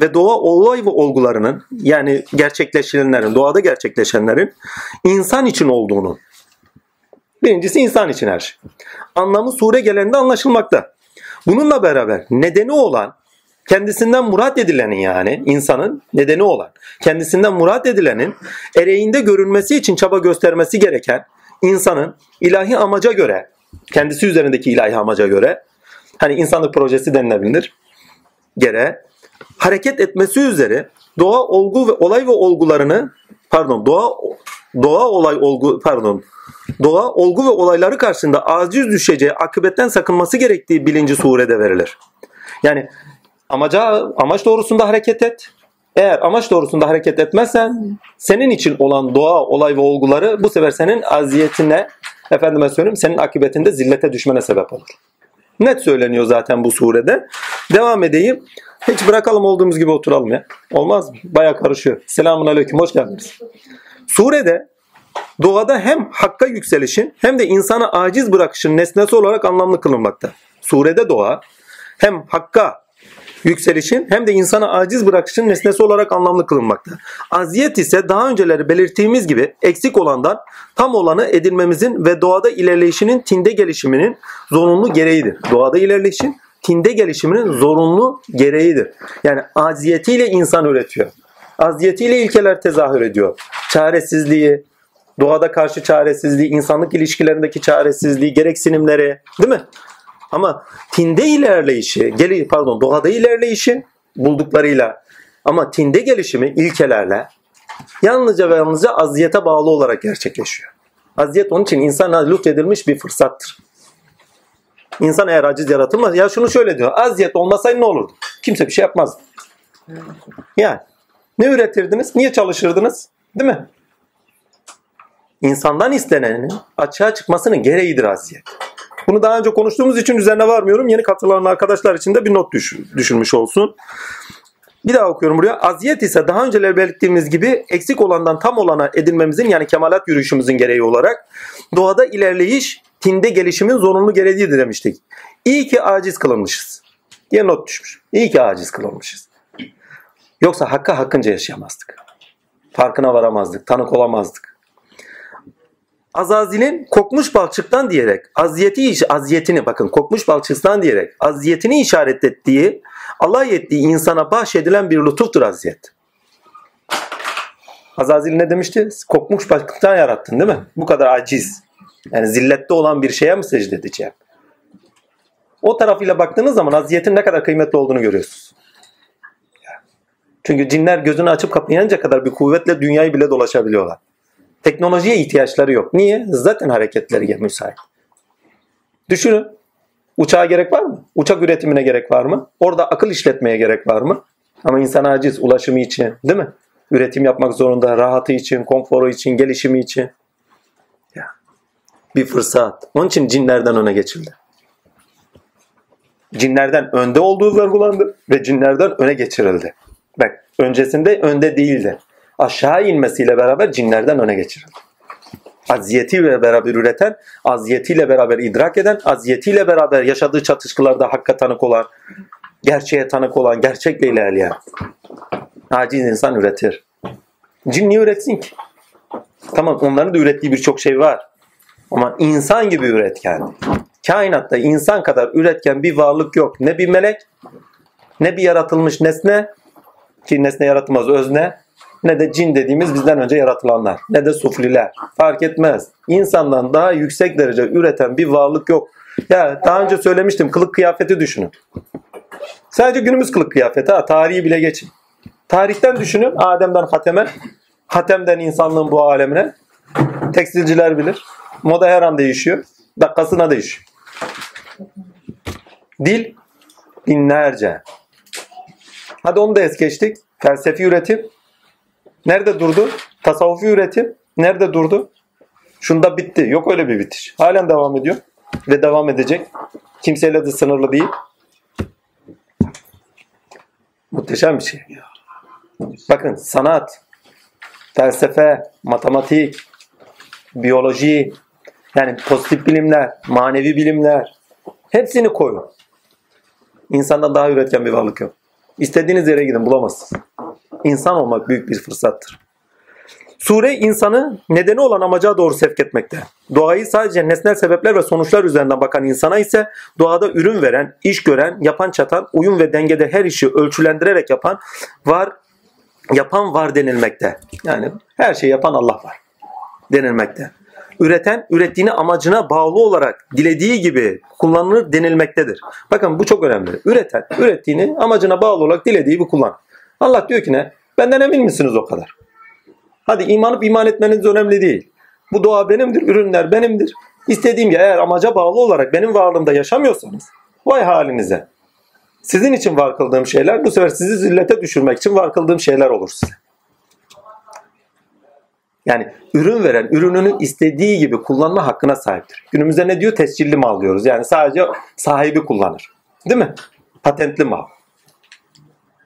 Speaker 1: ve doğa olay ve olgularının yani gerçekleşenlerin, doğada gerçekleşenlerin insan için olduğunu. Birincisi insan için her şey. Anlamı sure geleninde anlaşılmakta. Bununla beraber nedeni olan kendisinden murat edilenin yani insanın nedeni olan kendisinden murat edilenin ereğinde görünmesi için çaba göstermesi gereken insanın ilahi amaca göre kendisi üzerindeki ilahi amaca göre hani insanlık projesi denilebilir gere hareket etmesi üzere doğa olgu ve olay ve olgularını pardon doğa doğa olay olgu pardon doğa olgu ve olayları karşısında aciz düşeceği akıbetten sakınması gerektiği bilinci surede verilir. Yani amaca amaç doğrusunda hareket et. Eğer amaç doğrusunda hareket etmezsen senin için olan doğa, olay ve olguları bu sefer senin aziyetine efendime söyleyeyim senin akıbetinde zillete düşmene sebep olur. Net söyleniyor zaten bu surede. Devam edeyim. Hiç bırakalım olduğumuz gibi oturalım ya. Olmaz mı? Baya karışıyor. Selamun aleyküm. Hoş geldiniz. Surede doğada hem hakka yükselişin hem de insana aciz bırakışın nesnesi olarak anlamlı kılınmakta. Surede doğa hem hakka yükselişin hem de insana aciz bırakışın nesnesi olarak anlamlı kılınmakta. Aziyet ise daha önceleri belirttiğimiz gibi eksik olandan tam olanı edinmemizin ve doğada ilerleyişinin tinde gelişiminin zorunlu gereğidir. Doğada ilerleyişin tinde gelişiminin zorunlu gereğidir. Yani aziyetiyle insan üretiyor. Aziyetiyle ilkeler tezahür ediyor. Çaresizliği, doğada karşı çaresizliği, insanlık ilişkilerindeki çaresizliği, gereksinimleri, değil mi? Ama tinde ilerleyişi, geli pardon doğada ilerleyişi bulduklarıyla ama tinde gelişimi ilkelerle yalnızca ve yalnızca aziyete bağlı olarak gerçekleşiyor. Aziyet onun için insana lütfedilmiş bir fırsattır. İnsan eğer aciz yaratılmaz. Ya şunu şöyle diyor. Aziyet olmasaydı ne olurdu? Kimse bir şey yapmaz. Yani ne üretirdiniz? Niye çalışırdınız? Değil mi? İnsandan istenenin açığa çıkmasının gereğidir aziyet. Bunu daha önce konuştuğumuz için üzerine varmıyorum. Yeni katılan arkadaşlar için de bir not düş, düşünmüş olsun. Bir daha okuyorum buraya. Aziyet ise daha önce belirttiğimiz gibi eksik olandan tam olana edinmemizin yani kemalat yürüyüşümüzün gereği olarak doğada ilerleyiş, tinde gelişimin zorunlu gereğidir demiştik. İyi ki aciz kılınmışız diye not düşmüş. İyi ki aciz kılınmışız. Yoksa hakka hakkınca yaşayamazdık. Farkına varamazdık, tanık olamazdık. Azazil'in kokmuş balçıktan diyerek aziyeti aziyetini bakın kokmuş balçıktan diyerek aziyetini işaret ettiği alay ettiği insana bahşedilen bir lütuftur aziyet. Azazil ne demişti? Kokmuş balçıktan yarattın değil mi? Bu kadar aciz. Yani zillette olan bir şeye mi secde edeceğim? O tarafıyla baktığınız zaman aziyetin ne kadar kıymetli olduğunu görüyorsunuz. Çünkü cinler gözünü açıp kapayınca kadar bir kuvvetle dünyayı bile dolaşabiliyorlar. Teknolojiye ihtiyaçları yok. Niye? Zaten hareketleri müsait. Düşünün. Uçağa gerek var mı? Uçak üretimine gerek var mı? Orada akıl işletmeye gerek var mı? Ama insan aciz ulaşımı için değil mi? Üretim yapmak zorunda. Rahatı için, konforu için, gelişimi için. Ya. Bir fırsat. Onun için cinlerden öne geçildi. Cinlerden önde olduğu vurgulandı ve cinlerden öne geçirildi. Bak öncesinde önde değildi aşağı inmesiyle beraber cinlerden öne geçirildi. Aziyetiyle beraber üreten, aziyetiyle beraber idrak eden, aziyetiyle beraber yaşadığı çatışkılarda hakka tanık olan, gerçeğe tanık olan, gerçekle ilerleyen. Aciz insan üretir. Cin niye üretsin ki? Tamam onların da ürettiği birçok şey var. Ama insan gibi üretken. Kainatta insan kadar üretken bir varlık yok. Ne bir melek, ne bir yaratılmış nesne, ki nesne yaratılmaz özne, ne de cin dediğimiz bizden önce yaratılanlar ne de sufliler fark etmez. İnsandan daha yüksek derece üreten bir varlık yok. Ya daha önce söylemiştim kılık kıyafeti düşünün. Sadece günümüz kılık kıyafeti ha tarihi bile geçin. Tarihten düşünün Adem'den Hatem'e, Hatem'den insanlığın bu alemine. Tekstilciler bilir. Moda her an değişiyor. Dakikasına değişiyor. Dil binlerce. Hadi onu da es geçtik. Felsefi üretim Nerede durdu? Tasavvufi üretim nerede durdu? Şunda bitti. Yok öyle bir bitiş. Halen devam ediyor. Ve devam edecek. Kimseyle de sınırlı değil. Muhteşem bir şey. Bakın sanat, felsefe, matematik, biyoloji, yani pozitif bilimler, manevi bilimler hepsini koyun. İnsandan daha üretken bir varlık yok. İstediğiniz yere gidin bulamazsınız. İnsan olmak büyük bir fırsattır. Sure insanı nedeni olan amaca doğru sevk etmekte. Doğayı sadece nesnel sebepler ve sonuçlar üzerinden bakan insana ise doğada ürün veren, iş gören, yapan çatan, uyum ve dengede her işi ölçülendirerek yapan var yapan var denilmekte. Yani her şeyi yapan Allah var denilmekte. Üreten, ürettiğini amacına bağlı olarak dilediği gibi kullanılır denilmektedir. Bakın bu çok önemli. Üreten, ürettiğini amacına bağlı olarak dilediği gibi kullan. Allah diyor ki ne? Benden emin misiniz o kadar? Hadi imanıp iman etmeniz önemli değil. Bu doğa benimdir, ürünler benimdir. İstediğim gibi eğer amaca bağlı olarak benim varlığımda yaşamıyorsanız vay halinize. Sizin için var kıldığım şeyler bu sefer sizi zillete düşürmek için var kıldığım şeyler olur size. Yani ürün veren ürününü istediği gibi kullanma hakkına sahiptir. Günümüzde ne diyor? Tescilli mal diyoruz. Yani sadece sahibi kullanır. Değil mi? Patentli mal.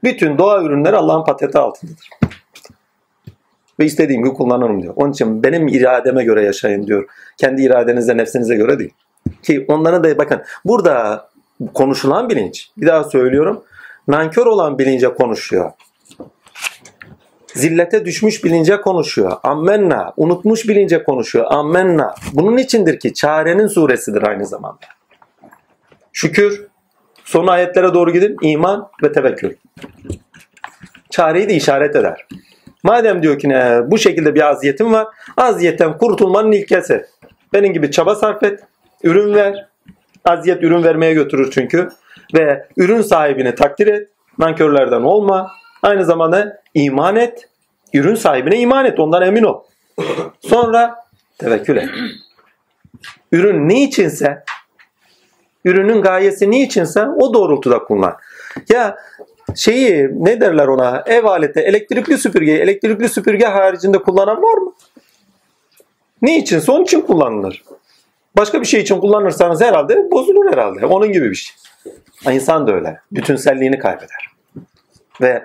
Speaker 1: Bütün doğa ürünleri Allah'ın patenti altındadır. Ve istediğim gibi kullanırım diyor. Onun için benim irademe göre yaşayın diyor. Kendi iradenizle, nefsinize göre değil. Ki onlara da bakın burada konuşulan bilinç, bir daha söylüyorum, nankör olan bilince konuşuyor. Zillete düşmüş bilince konuşuyor. Ammenna. Unutmuş bilince konuşuyor. Ammenna. Bunun içindir ki çarenin suresidir aynı zamanda. Şükür. Son ayetlere doğru gidin. iman ve tevekkül. Çareyi de işaret eder. Madem diyor ki ne, bu şekilde bir aziyetim var. Aziyetten kurtulmanın ilkesi. Benim gibi çaba sarf et. Ürün ver. Aziyet ürün vermeye götürür çünkü. Ve ürün sahibini takdir et. Nankörlerden olma. Aynı zamanda iman et. Ürün sahibine iman et. Ondan emin ol. Sonra tevekkül et. Ürün ne içinse ürünün gayesi ne içinse o doğrultuda kullan. Ya şeyi ne derler ona ev aleti elektrikli süpürgeyi elektrikli süpürge haricinde kullanan var mı? Ne içinse onun için kullanılır. Başka bir şey için kullanırsanız herhalde bozulur herhalde. Onun gibi bir şey. İnsan da öyle. Bütünselliğini kaybeder. Ve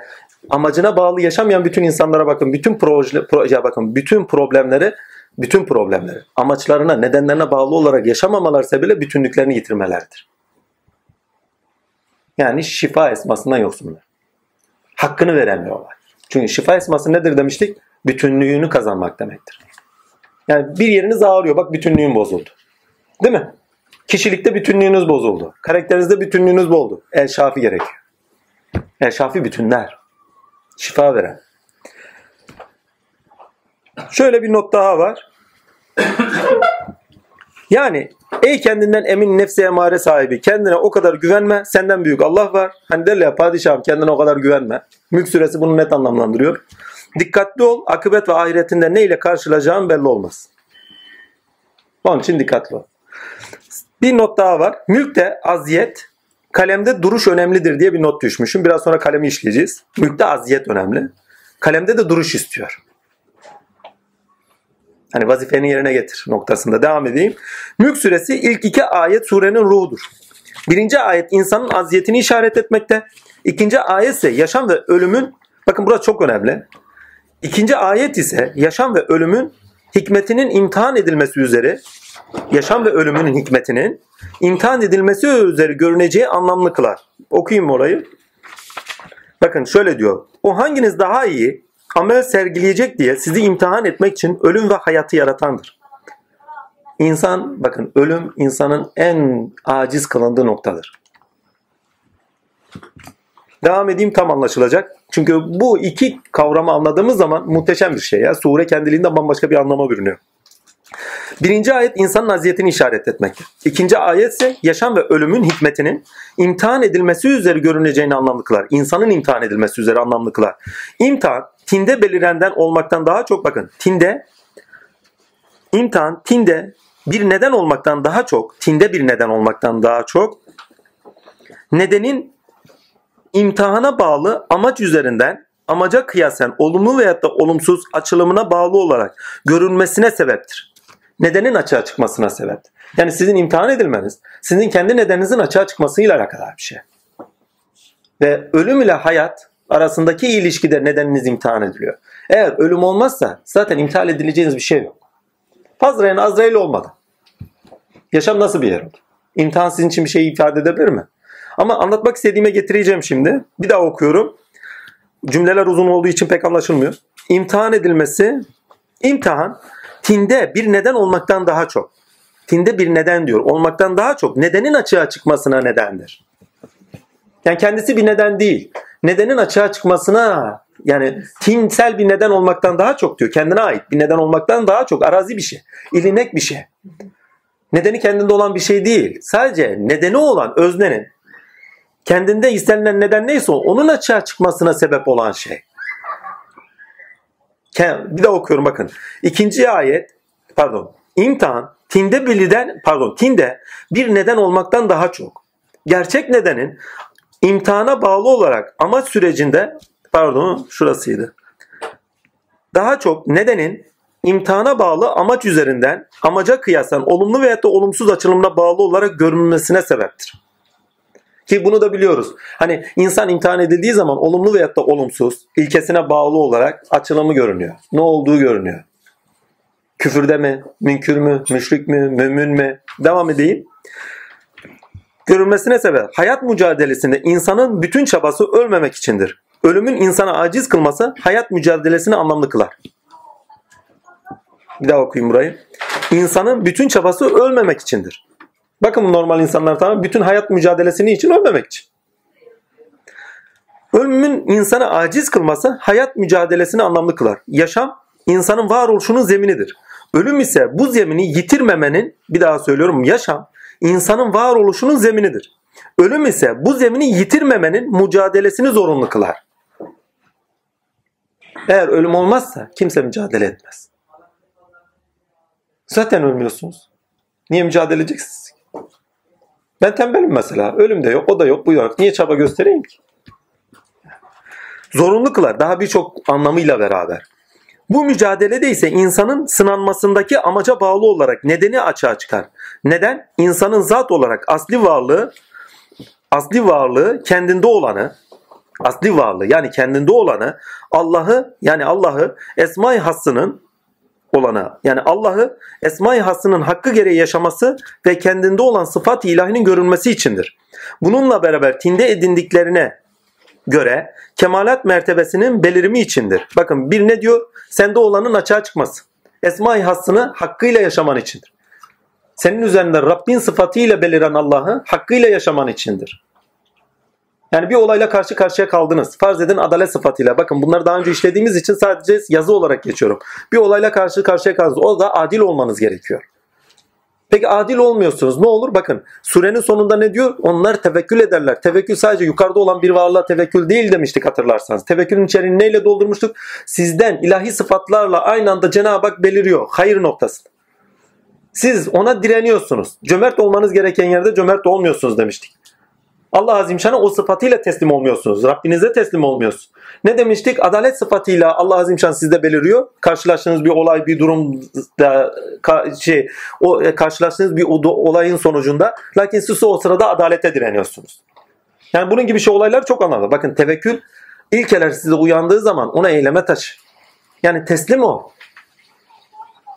Speaker 1: amacına bağlı yaşamayan bütün insanlara bakın. Bütün proje, proje bakın. Bütün problemleri bütün problemleri amaçlarına, nedenlerine bağlı olarak yaşamamalar sebebiyle bütünlüklerini yitirmelerdir. Yani şifa esmasından yoksunlar. Hakkını veremiyorlar. Çünkü şifa esması nedir demiştik? Bütünlüğünü kazanmak demektir. Yani bir yeriniz ağrıyor. Bak bütünlüğün bozuldu. Değil mi? Kişilikte bütünlüğünüz bozuldu. Karakterinizde bütünlüğünüz bozuldu. El şafi gerekiyor. El şafi bütünler. Şifa veren. Şöyle bir not daha var. Yani ey kendinden emin nefse emare sahibi kendine o kadar güvenme senden büyük Allah var. Hani derler ya padişahım kendine o kadar güvenme. Mülk suresi bunu net anlamlandırıyor. Dikkatli ol akıbet ve ahiretinde ne ile karşılaşacağın belli olmaz. Onun için dikkatli ol. Bir not daha var. Mülkte aziyet, kalemde duruş önemlidir diye bir not düşmüşüm. Biraz sonra kalemi işleyeceğiz. Mülkte aziyet önemli. Kalemde de duruş istiyor. Hani vazifeni yerine getir noktasında devam edeyim. Mülk suresi ilk iki ayet surenin ruhudur. Birinci ayet insanın aziyetini işaret etmekte. İkinci ayet ise yaşam ve ölümün, bakın burası çok önemli. İkinci ayet ise yaşam ve ölümün hikmetinin imtihan edilmesi üzere, yaşam ve ölümün hikmetinin imtihan edilmesi üzere görüneceği anlamlı kılar. Okuyayım orayı. Bakın şöyle diyor. O hanginiz daha iyi amel sergileyecek diye sizi imtihan etmek için ölüm ve hayatı yaratandır. İnsan, bakın ölüm insanın en aciz kılındığı noktadır. Devam edeyim tam anlaşılacak. Çünkü bu iki kavramı anladığımız zaman muhteşem bir şey. Ya. Sure kendiliğinden bambaşka bir anlama bürünüyor. Birinci ayet insanın aziyetini işaret etmekte. İkinci ayet ise yaşam ve ölümün hikmetinin imtihan edilmesi üzere görüneceğini anlamlı kılar. İnsanın imtihan edilmesi üzere anlamlı kılar. İmtihan tinde belirenden olmaktan daha çok bakın. Tinde imtihan tinde bir neden olmaktan daha çok, tinde bir neden olmaktan daha çok nedenin imtihana bağlı amaç üzerinden amaca kıyasen olumlu veyahut da olumsuz açılımına bağlı olarak görünmesine sebeptir. Nedenin açığa çıkmasına sebep. Yani sizin imtihan edilmeniz, sizin kendi nedeninizin açığa çıkmasıyla alakalı bir şey. Ve ölüm ile hayat arasındaki ilişkide nedeniniz imtihan ediliyor. Eğer ölüm olmazsa zaten imtihan edileceğiniz bir şey yok. Fazrayan Azrail olmadı. Yaşam nasıl bir yer oldu? İmtihan sizin için bir şey ifade edebilir mi? Ama anlatmak istediğime getireceğim şimdi. Bir daha okuyorum. Cümleler uzun olduğu için pek anlaşılmıyor. İmtihan edilmesi, imtihan tinde bir neden olmaktan daha çok. Tinde bir neden diyor. Olmaktan daha çok nedenin açığa çıkmasına nedendir. Yani kendisi bir neden değil. Nedenin açığa çıkmasına yani tinsel bir neden olmaktan daha çok diyor. Kendine ait bir neden olmaktan daha çok arazi bir şey. ilinek bir şey. Nedeni kendinde olan bir şey değil. Sadece nedeni olan öznenin kendinde istenilen neden neyse onun açığa çıkmasına sebep olan şey. Bir daha okuyorum bakın. İkinci ayet pardon imtihan tinde biliden pardon tinde bir neden olmaktan daha çok. Gerçek nedenin imtihana bağlı olarak amaç sürecinde pardon şurasıydı. Daha çok nedenin imtihana bağlı amaç üzerinden amaca kıyasen olumlu veya da olumsuz açılımına bağlı olarak görünmesine sebeptir. Ki bunu da biliyoruz. Hani insan imtihan edildiği zaman olumlu veya da olumsuz ilkesine bağlı olarak açılımı görünüyor. Ne olduğu görünüyor. Küfürde mi, münkür mü, müşrik mi, mümin mi? Devam edeyim. Görülmesine sebep. Hayat mücadelesinde insanın bütün çabası ölmemek içindir. Ölümün insana aciz kılması hayat mücadelesini anlamlı kılar. Bir daha okuyayım burayı. İnsanın bütün çabası ölmemek içindir. Bakın normal insanlar tamam bütün hayat mücadelesini için ölmemek için. Ölümün insana aciz kılması hayat mücadelesini anlamlı kılar. Yaşam insanın varoluşunun zeminidir. Ölüm ise bu zemini yitirmemenin bir daha söylüyorum yaşam insanın varoluşunun zeminidir. Ölüm ise bu zemini yitirmemenin mücadelesini zorunlu kılar. Eğer ölüm olmazsa kimse mücadele etmez. Zaten ölmüyorsunuz. Niye mücadele edeceksiniz? Ben tembelim mesela. Ölüm de yok, o da yok, bu yok. Niye çaba göstereyim ki? Zorunlu kılar. Daha birçok anlamıyla beraber. Bu mücadelede ise insanın sınanmasındaki amaca bağlı olarak nedeni açığa çıkar. Neden? İnsanın zat olarak asli varlığı, asli varlığı kendinde olanı, asli varlığı yani kendinde olanı Allah'ı yani Allah'ı Esma-i Hassı'nın olana yani Allah'ı Esma-i Hassı'nın hakkı gereği yaşaması ve kendinde olan sıfat-ı ilahinin görünmesi içindir. Bununla beraber tinde edindiklerine göre kemalat mertebesinin belirimi içindir. Bakın bir ne diyor? Sende olanın açığa çıkması. Esma-i Hassı'nı hakkıyla yaşaman içindir. Senin üzerinde Rabbin sıfatıyla beliren Allah'ı hakkıyla yaşaman içindir. Yani bir olayla karşı karşıya kaldınız. Farz edin adalet sıfatıyla. Bakın bunları daha önce işlediğimiz için sadece yazı olarak geçiyorum. Bir olayla karşı karşıya kaldınız. O da adil olmanız gerekiyor. Peki adil olmuyorsunuz. Ne olur? Bakın surenin sonunda ne diyor? Onlar tevekkül ederler. Tevekkül sadece yukarıda olan bir varlığa tevekkül değil demiştik hatırlarsanız. Tevekkülün içeriğini neyle doldurmuştuk? Sizden ilahi sıfatlarla aynı anda Cenab-ı Hak beliriyor. Hayır noktası. Siz ona direniyorsunuz. Cömert olmanız gereken yerde cömert olmuyorsunuz demiştik. Allah Azimşan'a o sıfatıyla teslim olmuyorsunuz. Rabbinize teslim olmuyorsunuz. Ne demiştik? Adalet sıfatıyla Allah Azimşan sizde beliriyor. Karşılaştığınız bir olay, bir durumda şey o e, karşılaştığınız bir o- olayın sonucunda lakin siz o sırada adalete direniyorsunuz. Yani bunun gibi şey olaylar çok anlamlı. Bakın tevekkül ilkeler size uyandığı zaman ona eyleme taşı. Yani teslim ol.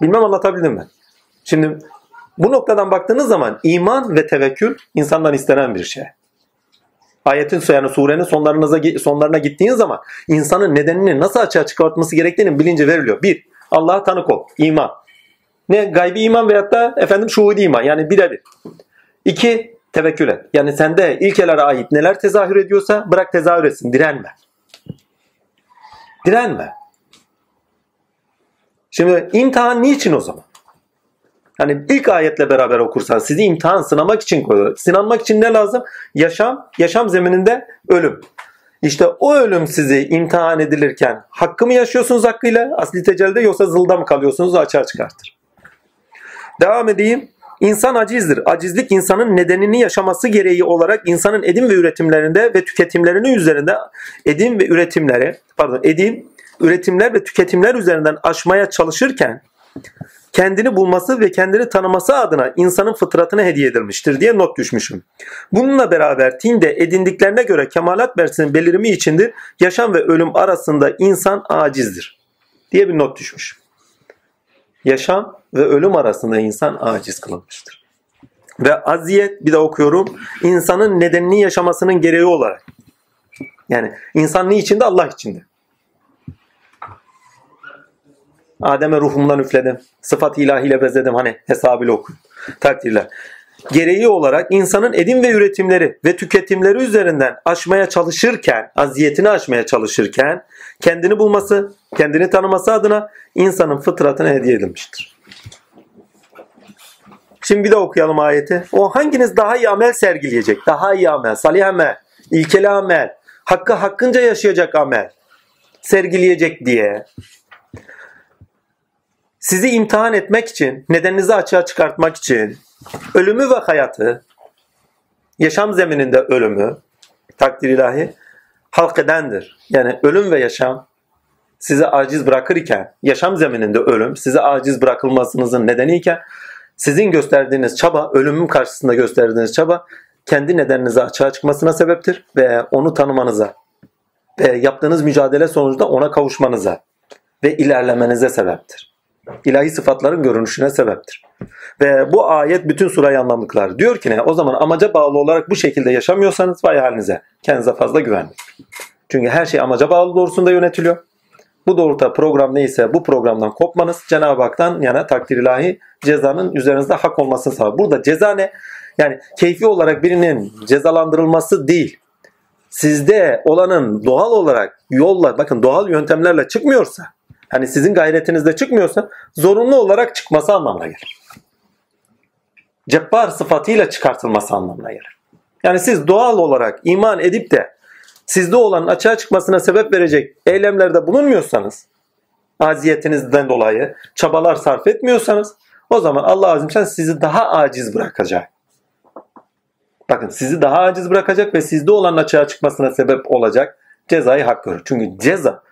Speaker 1: Bilmem anlatabildim mi? Şimdi bu noktadan baktığınız zaman iman ve tevekkül insandan istenen bir şey. Ayetin yani surenin sonlarına, sonlarına gittiğin zaman insanın nedenini nasıl açığa çıkartması gerektiğinin bilinci veriliyor. Bir, Allah'a tanık ol. iman. Ne gaybi iman veyahut da efendim şuhudi iman. Yani birebir. İki, tevekkül et. Yani sende ilkelere ait neler tezahür ediyorsa bırak tezahür etsin. Direnme. Direnme. Şimdi imtihan niçin o zaman? Hani ilk ayetle beraber okursan sizi imtihan sınamak için koyuyor. Sınanmak için ne lazım? Yaşam, yaşam zemininde ölüm. İşte o ölüm sizi imtihan edilirken hakkı mı yaşıyorsunuz hakkıyla asli tecelde yoksa zılda mı kalıyorsunuz açığa çıkartır. Devam edeyim. İnsan acizdir. Acizlik insanın nedenini yaşaması gereği olarak insanın edim ve üretimlerinde ve tüketimlerinin üzerinde edim ve üretimleri pardon edim, üretimler ve tüketimler üzerinden aşmaya çalışırken kendini bulması ve kendini tanıması adına insanın fıtratına hediye edilmiştir diye not düşmüşüm. Bununla beraber tinde edindiklerine göre kemalat versinin belirimi içindir. Yaşam ve ölüm arasında insan acizdir diye bir not düşmüş. Yaşam ve ölüm arasında insan aciz kılınmıştır. Ve aziyet bir de okuyorum. insanın nedenini yaşamasının gereği olarak. Yani insan niçinde? Allah içinde. Adem'e ruhumdan üfledim. Sıfat ilahiyle bezledim. Hani hesabıyla okuyun. Takdirler. Gereği olarak insanın edim ve üretimleri ve tüketimleri üzerinden aşmaya çalışırken, aziyetini aşmaya çalışırken kendini bulması, kendini tanıması adına insanın fıtratına hediye edilmiştir. Şimdi bir de okuyalım ayeti. O hanginiz daha iyi amel sergileyecek? Daha iyi amel, salih amel, ilkeli amel, hakkı hakkınca yaşayacak amel sergileyecek diye sizi imtihan etmek için, nedeninizi açığa çıkartmak için ölümü ve hayatı, yaşam zemininde ölümü, takdir ilahi, halk edendir. Yani ölüm ve yaşam sizi aciz bırakırken, yaşam zemininde ölüm sizi aciz bırakılmasınızın nedeniyken, sizin gösterdiğiniz çaba, ölümün karşısında gösterdiğiniz çaba, kendi nedeninize açığa çıkmasına sebeptir ve onu tanımanıza ve yaptığınız mücadele sonucunda ona kavuşmanıza ve ilerlemenize sebeptir. İlahi sıfatların görünüşüne sebeptir. Ve bu ayet bütün surayı anlamlıklar. Diyor ki ne? O zaman amaca bağlı olarak bu şekilde yaşamıyorsanız vay halinize. Kendinize fazla güvenmeyin. Çünkü her şey amaca bağlı doğrusunda yönetiliyor. Bu doğrultuda program neyse bu programdan kopmanız Cenab-ı Hak'tan yana takdir ilahi cezanın üzerinizde hak olmasını sağlar. Burada ceza ne? Yani keyfi olarak birinin cezalandırılması değil. Sizde olanın doğal olarak yolla bakın doğal yöntemlerle çıkmıyorsa hani sizin gayretinizde çıkmıyorsa zorunlu olarak çıkması anlamına gelir. Cebbar sıfatıyla çıkartılması anlamına gelir. Yani siz doğal olarak iman edip de sizde olan açığa çıkmasına sebep verecek eylemlerde bulunmuyorsanız, aziyetinizden dolayı çabalar sarf etmiyorsanız o zaman Allah azim sen sizi daha aciz bırakacak. Bakın sizi daha aciz bırakacak ve sizde olan açığa çıkmasına sebep olacak cezayı hak görür. Çünkü ceza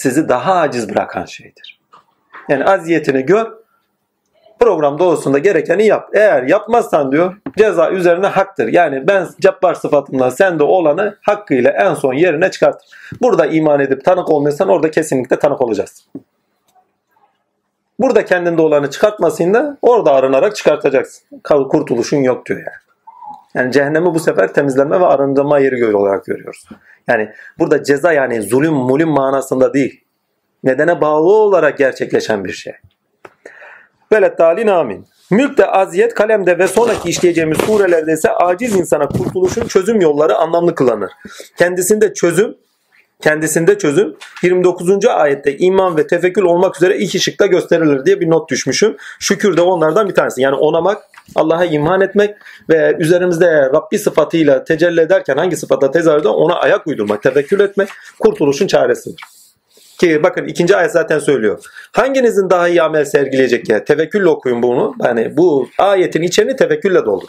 Speaker 1: sizi daha aciz bırakan şeydir. Yani aziyetini gör, program doğrusunda gerekeni yap. Eğer yapmazsan diyor ceza üzerine haktır. Yani ben cabbar sıfatımla sende olanı hakkıyla en son yerine çıkartır. Burada iman edip tanık olmuyorsan orada kesinlikle tanık olacaksın. Burada kendinde olanı çıkartmasın da orada arınarak çıkartacaksın. Kurtuluşun yok diyor yani. Yani cehennemi bu sefer temizlenme ve arındırma yeri olarak görüyoruz. Yani burada ceza yani zulüm mulim manasında değil. Nedene bağlı olarak gerçekleşen bir şey. Velet talin amin. Mülkte aziyet, kalemde ve sonraki işleyeceğimiz surelerde ise aciz insana kurtuluşun çözüm yolları anlamlı kılanır. Kendisinde çözüm, kendisinde çözüm 29. ayette iman ve tefekkül olmak üzere iki şıkta gösterilir diye bir not düşmüşüm. Şükür de onlardan bir tanesi. Yani onamak, Allah'a iman etmek ve üzerimizde Rabbi sıfatıyla tecelli ederken hangi sıfata tezahürde ona ayak uydurmak, tefekkür etmek kurtuluşun çaresidir. Ki bakın ikinci ayet zaten söylüyor. Hanginizin daha iyi amel sergileyecek ya? Tevekkülle okuyun bunu. Yani bu ayetin içini tevekkülle doldur.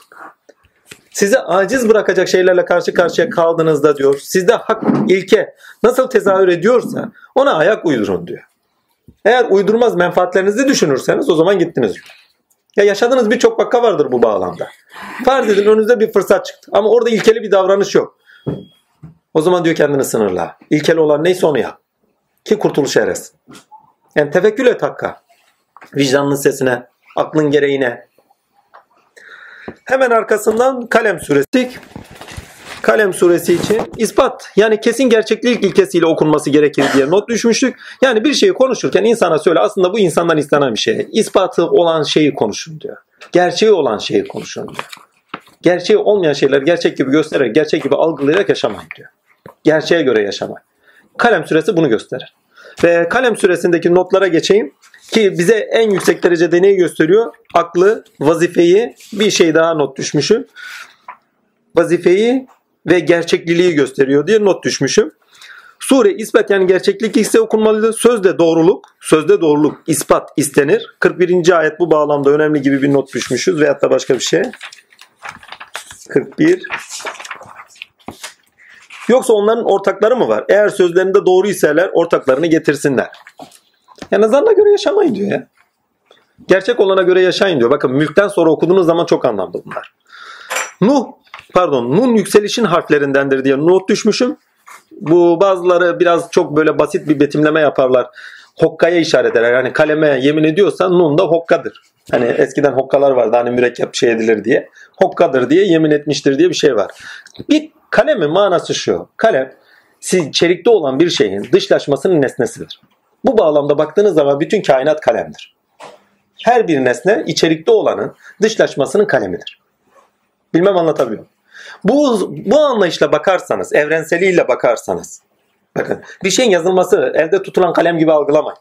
Speaker 1: Sizi aciz bırakacak şeylerle karşı karşıya kaldığınızda diyor. Sizde hak ilke nasıl tezahür ediyorsa ona ayak uydurun diyor. Eğer uydurmaz menfaatlerinizi düşünürseniz o zaman gittiniz. Ya yaşadığınız birçok vaka vardır bu bağlamda. Farz edin önünüzde bir fırsat çıktı. Ama orada ilkeli bir davranış yok. O zaman diyor kendini sınırla. İlkeli olan neyse onu yap ki kurtuluş eresin. Yani tevekkül et Hakk'a. Vicdanın sesine, aklın gereğine. Hemen arkasından Kalem suresi. Kalem suresi için ispat yani kesin gerçeklik ilkesiyle okunması gerekir diye not düşmüştük. Yani bir şeyi konuşurken insana söyle aslında bu insandan istenen bir şey. İspatı olan şeyi konuşun diyor. Gerçeği olan şeyi konuşun diyor. Gerçeği olmayan şeyler gerçek gibi göstererek, gerçek gibi algılayarak yaşamayın diyor. Gerçeğe göre yaşamayın. Kalem suresi bunu gösterir. Ve kalem süresindeki notlara geçeyim ki bize en yüksek derecede neyi gösteriyor? Aklı, vazifeyi, bir şey daha not düşmüşüm. Vazifeyi ve gerçekliliği gösteriyor diye not düşmüşüm. Sure ispat yani gerçeklik ise okunmalıdır. Sözde doğruluk, sözde doğruluk ispat istenir. 41. ayet bu bağlamda önemli gibi bir not düşmüşüz veyahut da başka bir şey. 41 Yoksa onların ortakları mı var? Eğer sözlerinde doğru iseler ortaklarını getirsinler. Yani zanna göre yaşamayın diyor ya. Gerçek olana göre yaşayın diyor. Bakın mülkten sonra okuduğunuz zaman çok anlamlı bunlar. Nuh, pardon Nun yükselişin harflerindendir diye not düşmüşüm. Bu bazıları biraz çok böyle basit bir betimleme yaparlar. Hokkaya işaret eder. Yani kaleme yemin ediyorsa nun da hokkadır. Hani eskiden hokkalar vardı hani mürekkep şey edilir diye. Hokkadır diye yemin etmiştir diye bir şey var. Bir kalemin manası şu. Kalem siz çelikte olan bir şeyin dışlaşmasının nesnesidir. Bu bağlamda baktığınız zaman bütün kainat kalemdir. Her bir nesne içerikte olanın dışlaşmasının kalemidir. Bilmem anlatabiliyor? Bu, bu anlayışla bakarsanız, evrenseliyle bakarsanız, bakın bir şeyin yazılması elde tutulan kalem gibi algılamayın.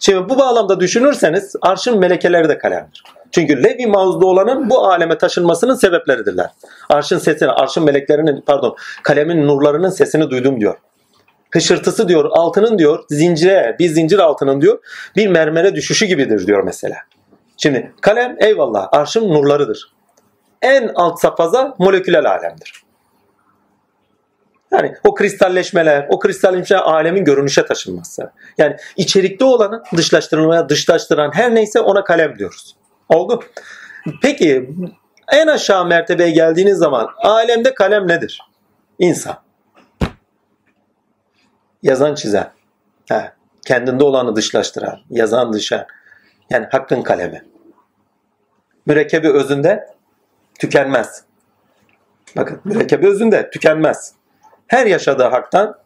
Speaker 1: Şimdi bu bağlamda düşünürseniz arşın melekeleri de kalemdir. Çünkü Levi Mavz'da olanın bu aleme taşınmasının sebepleridirler. Arşın sesini, arşın meleklerinin pardon kalemin nurlarının sesini duydum diyor. Hışırtısı diyor altının diyor zincire bir zincir altının diyor bir mermere düşüşü gibidir diyor mesela. Şimdi kalem eyvallah arşın nurlarıdır. En alt safhaza moleküler alemdir. Yani o kristalleşmeler, o kristalleşmeler alemin görünüşe taşınması. Yani içerikte olanı dışlaştırılmaya, dışlaştıran her neyse ona kalem diyoruz. Oldu. Peki en aşağı mertebeye geldiğiniz zaman alemde kalem nedir? İnsan. Yazan çizen. He. Kendinde olanı dışlaştıran, yazan dışan. Yani hakkın kalemi. Mürekkebi özünde tükenmez. Bakın mürekkebi özünde tükenmez. Her yaşadığı haktan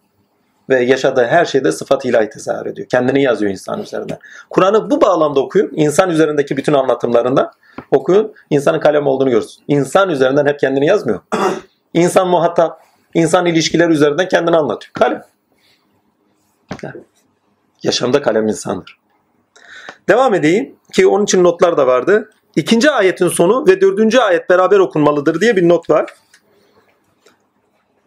Speaker 1: ve yaşadığı her şeyde sıfat ilahi tezahür ediyor. Kendini yazıyor insan üzerinde. Kur'an'ı bu bağlamda okuyun. İnsan üzerindeki bütün anlatımlarında okuyun. İnsanın kalem olduğunu görürsün. İnsan üzerinden hep kendini yazmıyor. İnsan muhatap. insan ilişkileri üzerinden kendini anlatıyor. Kalem. Yaşamda kalem insandır. Devam edeyim ki onun için notlar da vardı. İkinci ayetin sonu ve dördüncü ayet beraber okunmalıdır diye bir not var.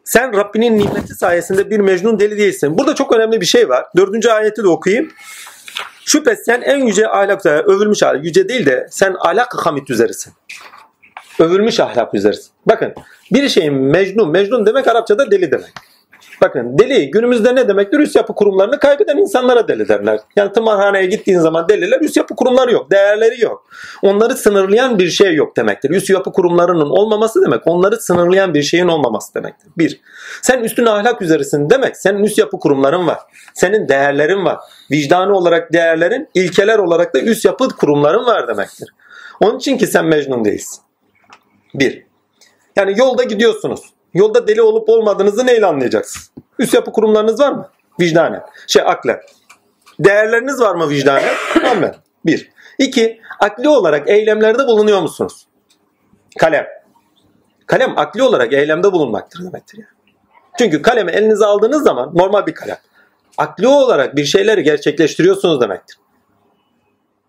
Speaker 1: Sen Rabbinin nimeti sayesinde bir mecnun deli değilsin. Burada çok önemli bir şey var. Dördüncü ayeti de okuyayım. Şüphesiz sen en yüce ahlak üzere, övülmüş ahlak, yüce değil de sen ahlak hamid üzerisin. Övülmüş ahlak üzerisin. Bakın bir şeyin mecnun, mecnun demek Arapçada deli demek. Bakın deli günümüzde ne demektir? Üst yapı kurumlarını kaybeden insanlara deli derler. Yani tımarhaneye gittiğin zaman deliler üst yapı kurumları yok. Değerleri yok. Onları sınırlayan bir şey yok demektir. Üst yapı kurumlarının olmaması demek onları sınırlayan bir şeyin olmaması demektir. Bir. Sen üstün ahlak üzeresin demek senin üst yapı kurumların var. Senin değerlerin var. Vicdani olarak değerlerin, ilkeler olarak da üst yapı kurumların var demektir. Onun için ki sen mecnun değilsin. Bir. Yani yolda gidiyorsunuz. Yolda deli olup olmadığınızı neyle anlayacaksınız? Üst yapı kurumlarınız var mı? Vicdanen. Şey aklen. Değerleriniz var mı vicdanen? Amen. Bir. İki. Akli olarak eylemlerde bulunuyor musunuz? Kalem. Kalem akli olarak eylemde bulunmaktır demektir yani. Çünkü kalemi elinize aldığınız zaman normal bir kalem. Akli olarak bir şeyleri gerçekleştiriyorsunuz demektir.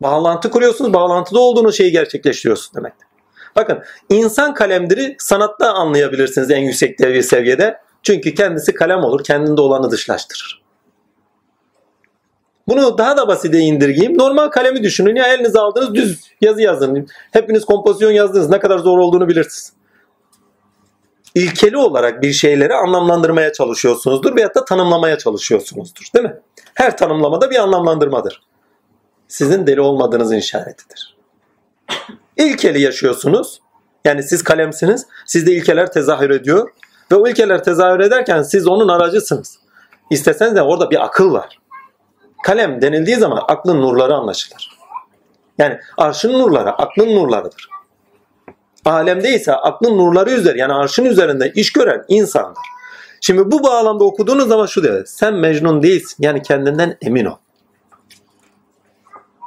Speaker 1: Bağlantı kuruyorsunuz, bağlantıda olduğunuz şeyi gerçekleştiriyorsunuz demektir. Bakın insan kalemdiri sanatta anlayabilirsiniz en yüksek bir seviyede. Çünkü kendisi kalem olur, kendinde olanı dışlaştırır. Bunu daha da basite indirgeyim. Normal kalemi düşünün ya elinize aldınız düz yazı yazın. Hepiniz kompozisyon yazdınız. Ne kadar zor olduğunu bilirsiniz. İlkeli olarak bir şeyleri anlamlandırmaya çalışıyorsunuzdur veyahut da tanımlamaya çalışıyorsunuzdur. Değil mi? Her tanımlamada bir anlamlandırmadır. Sizin deli olmadığınızın işaretidir. İlkeli yaşıyorsunuz. Yani siz kalemsiniz. Sizde ilkeler tezahür ediyor. Ve o ilkeler tezahür ederken siz onun aracısınız. İsteseniz de orada bir akıl var. Kalem denildiği zaman aklın nurları anlaşılır. Yani arşın nurları aklın nurlarıdır. Alemde ise aklın nurları üzeri yani arşın üzerinde iş gören insandır. Şimdi bu bağlamda okuduğunuz zaman şu diyor. Sen mecnun değilsin. Yani kendinden emin ol.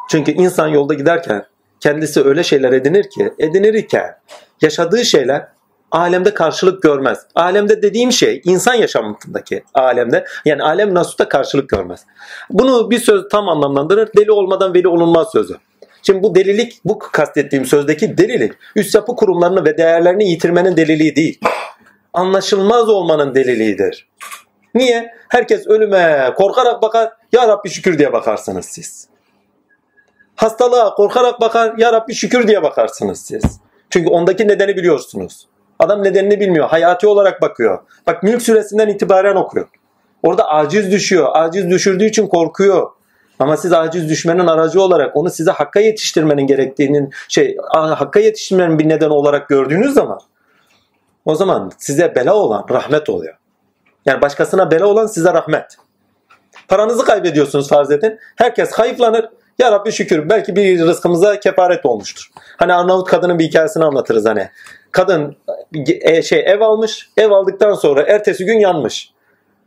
Speaker 1: Çünkü insan yolda giderken kendisi öyle şeyler edinir ki edinirken yaşadığı şeyler alemde karşılık görmez. Alemde dediğim şey insan yaşamındaki alemde yani alem nasuta karşılık görmez. Bunu bir söz tam anlamlandırır. Deli olmadan veli olunmaz sözü. Şimdi bu delilik, bu kastettiğim sözdeki delilik, üst yapı kurumlarını ve değerlerini yitirmenin deliliği değil. Anlaşılmaz olmanın deliliğidir. Niye? Herkes ölüme korkarak bakar, ya Rabbi şükür diye bakarsınız siz. Hastalığa korkarak bakar, ya Rabbi şükür diye bakarsınız siz. Çünkü ondaki nedeni biliyorsunuz. Adam nedenini bilmiyor, hayati olarak bakıyor. Bak mülk süresinden itibaren okuyor. Orada aciz düşüyor, aciz düşürdüğü için korkuyor. Ama siz aciz düşmenin aracı olarak onu size hakka yetiştirmenin gerektiğinin şey hakka yetiştirmenin bir neden olarak gördüğünüz zaman o zaman size bela olan rahmet oluyor. Yani başkasına bela olan size rahmet. Paranızı kaybediyorsunuz farz edin. Herkes hayıflanır. Ya Rabbi şükür belki bir rızkımıza kefaret olmuştur. Hani Arnavut kadının bir hikayesini anlatırız hani. Kadın e, şey ev almış. Ev aldıktan sonra ertesi gün yanmış.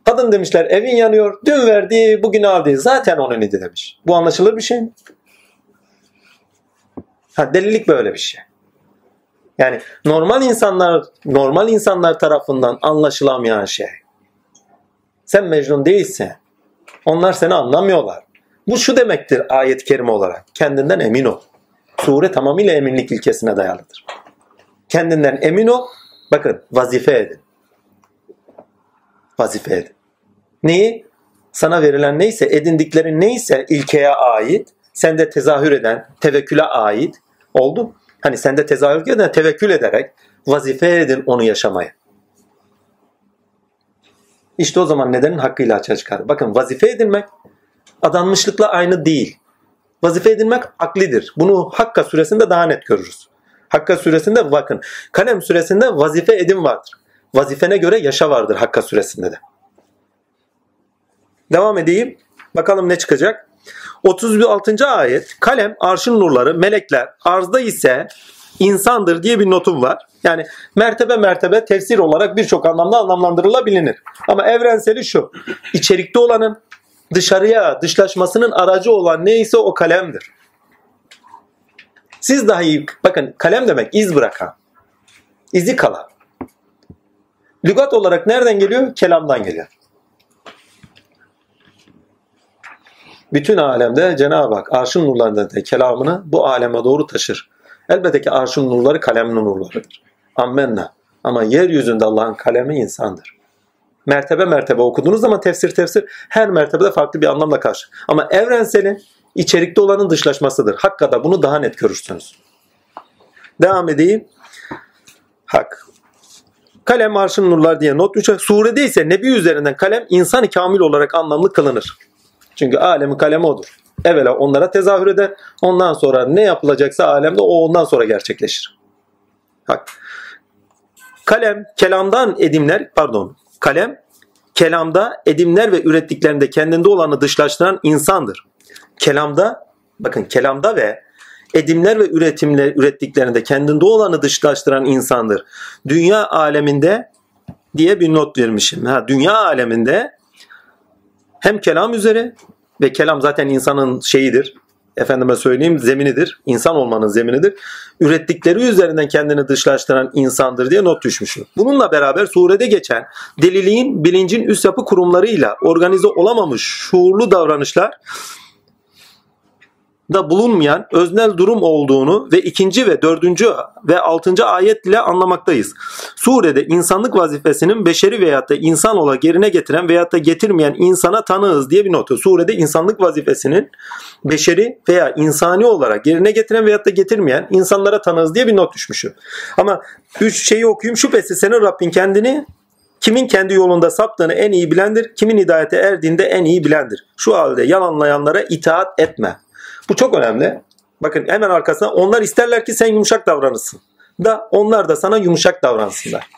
Speaker 1: Kadın demişler evin yanıyor. Dün verdi bugün aldı. Zaten onun idi demiş. Bu anlaşılır bir şey mi? Ha, delilik böyle bir şey. Yani normal insanlar normal insanlar tarafından anlaşılamayan şey. Sen Mecnun değilsin. Onlar seni anlamıyorlar. Bu şu demektir ayet-i kerime olarak. Kendinden emin ol. Sure tamamıyla eminlik ilkesine dayalıdır. Kendinden emin ol. Bakın vazife edin. Vazife edin. Neyi? Sana verilen neyse, edindiklerin neyse ilkeye ait, sende tezahür eden, tevekküle ait oldu. Hani sende tezahür eden tevekkül ederek vazife edin onu yaşamaya. İşte o zaman nedenin hakkıyla açığa çıkar. Bakın vazife edinmek adanmışlıkla aynı değil. Vazife edinmek aklidir. Bunu Hakka suresinde daha net görürüz. Hakka suresinde bakın kalem suresinde vazife edin vardır. Vazifene göre yaşa vardır Hakka suresinde de. Devam edeyim. Bakalım ne çıkacak. 36. ayet kalem arşın nurları melekler arzda ise insandır diye bir notum var. Yani mertebe mertebe tefsir olarak birçok anlamda anlamlandırılabilir. Ama evrenseli şu. içerikte olanın dışarıya dışlaşmasının aracı olan neyse o kalemdir. Siz dahi bakın kalem demek iz bırakan. izi kalan. Lügat olarak nereden geliyor? Kelamdan geliyor. Bütün alemde Cenab-ı Hak arşın nurlarında da kelamını bu aleme doğru taşır. Elbette ki arşın nurları kalemin nurlarıdır. Ammenna. Ama yeryüzünde Allah'ın kalemi insandır. Mertebe mertebe okuduğunuz zaman tefsir tefsir her mertebede farklı bir anlamla karşı. Ama evrenselin içerikte olanın dışlaşmasıdır. Hakkada bunu daha net görürsünüz. Devam edeyim. Hak. Kalem arşın nurlar diye not 3'e. Surede ise Nebi üzerinden kalem insan kamil olarak anlamlı kılınır. Çünkü alemin kalemi odur. Evvela onlara tezahür eder. Ondan sonra ne yapılacaksa alemde o ondan sonra gerçekleşir. Bak. Kalem kelamdan edimler pardon kalem kelamda edimler ve ürettiklerinde kendinde olanı dışlaştıran insandır. Kelamda bakın kelamda ve edimler ve üretimler ürettiklerinde kendinde olanı dışlaştıran insandır. Dünya aleminde diye bir not vermişim. Ha, dünya aleminde hem kelam üzere ve kelam zaten insanın şeyidir. Efendime söyleyeyim zeminidir. İnsan olmanın zeminidir. Ürettikleri üzerinden kendini dışlaştıran insandır diye not düşmüşüm. Bununla beraber surede geçen deliliğin bilincin üst yapı kurumlarıyla organize olamamış şuurlu davranışlar da bulunmayan öznel durum olduğunu ve ikinci ve dördüncü ve altıncı ayet ile anlamaktayız. Surede insanlık vazifesinin beşeri veyahut da insan ola gerine getiren veyahut da getirmeyen insana tanığız diye bir notu. Surede insanlık vazifesinin beşeri veya insani olarak yerine getiren veyahut da getirmeyen insanlara tanığız diye bir not düşmüşüm. Ama üç şeyi okuyayım. Şüphesiz senin Rabbin kendini Kimin kendi yolunda saptığını en iyi bilendir, kimin hidayete erdiğinde en iyi bilendir. Şu halde yalanlayanlara itaat etme. Bu çok önemli. Bakın hemen arkasına onlar isterler ki sen yumuşak davranırsın. Da onlar da sana yumuşak davransınlar.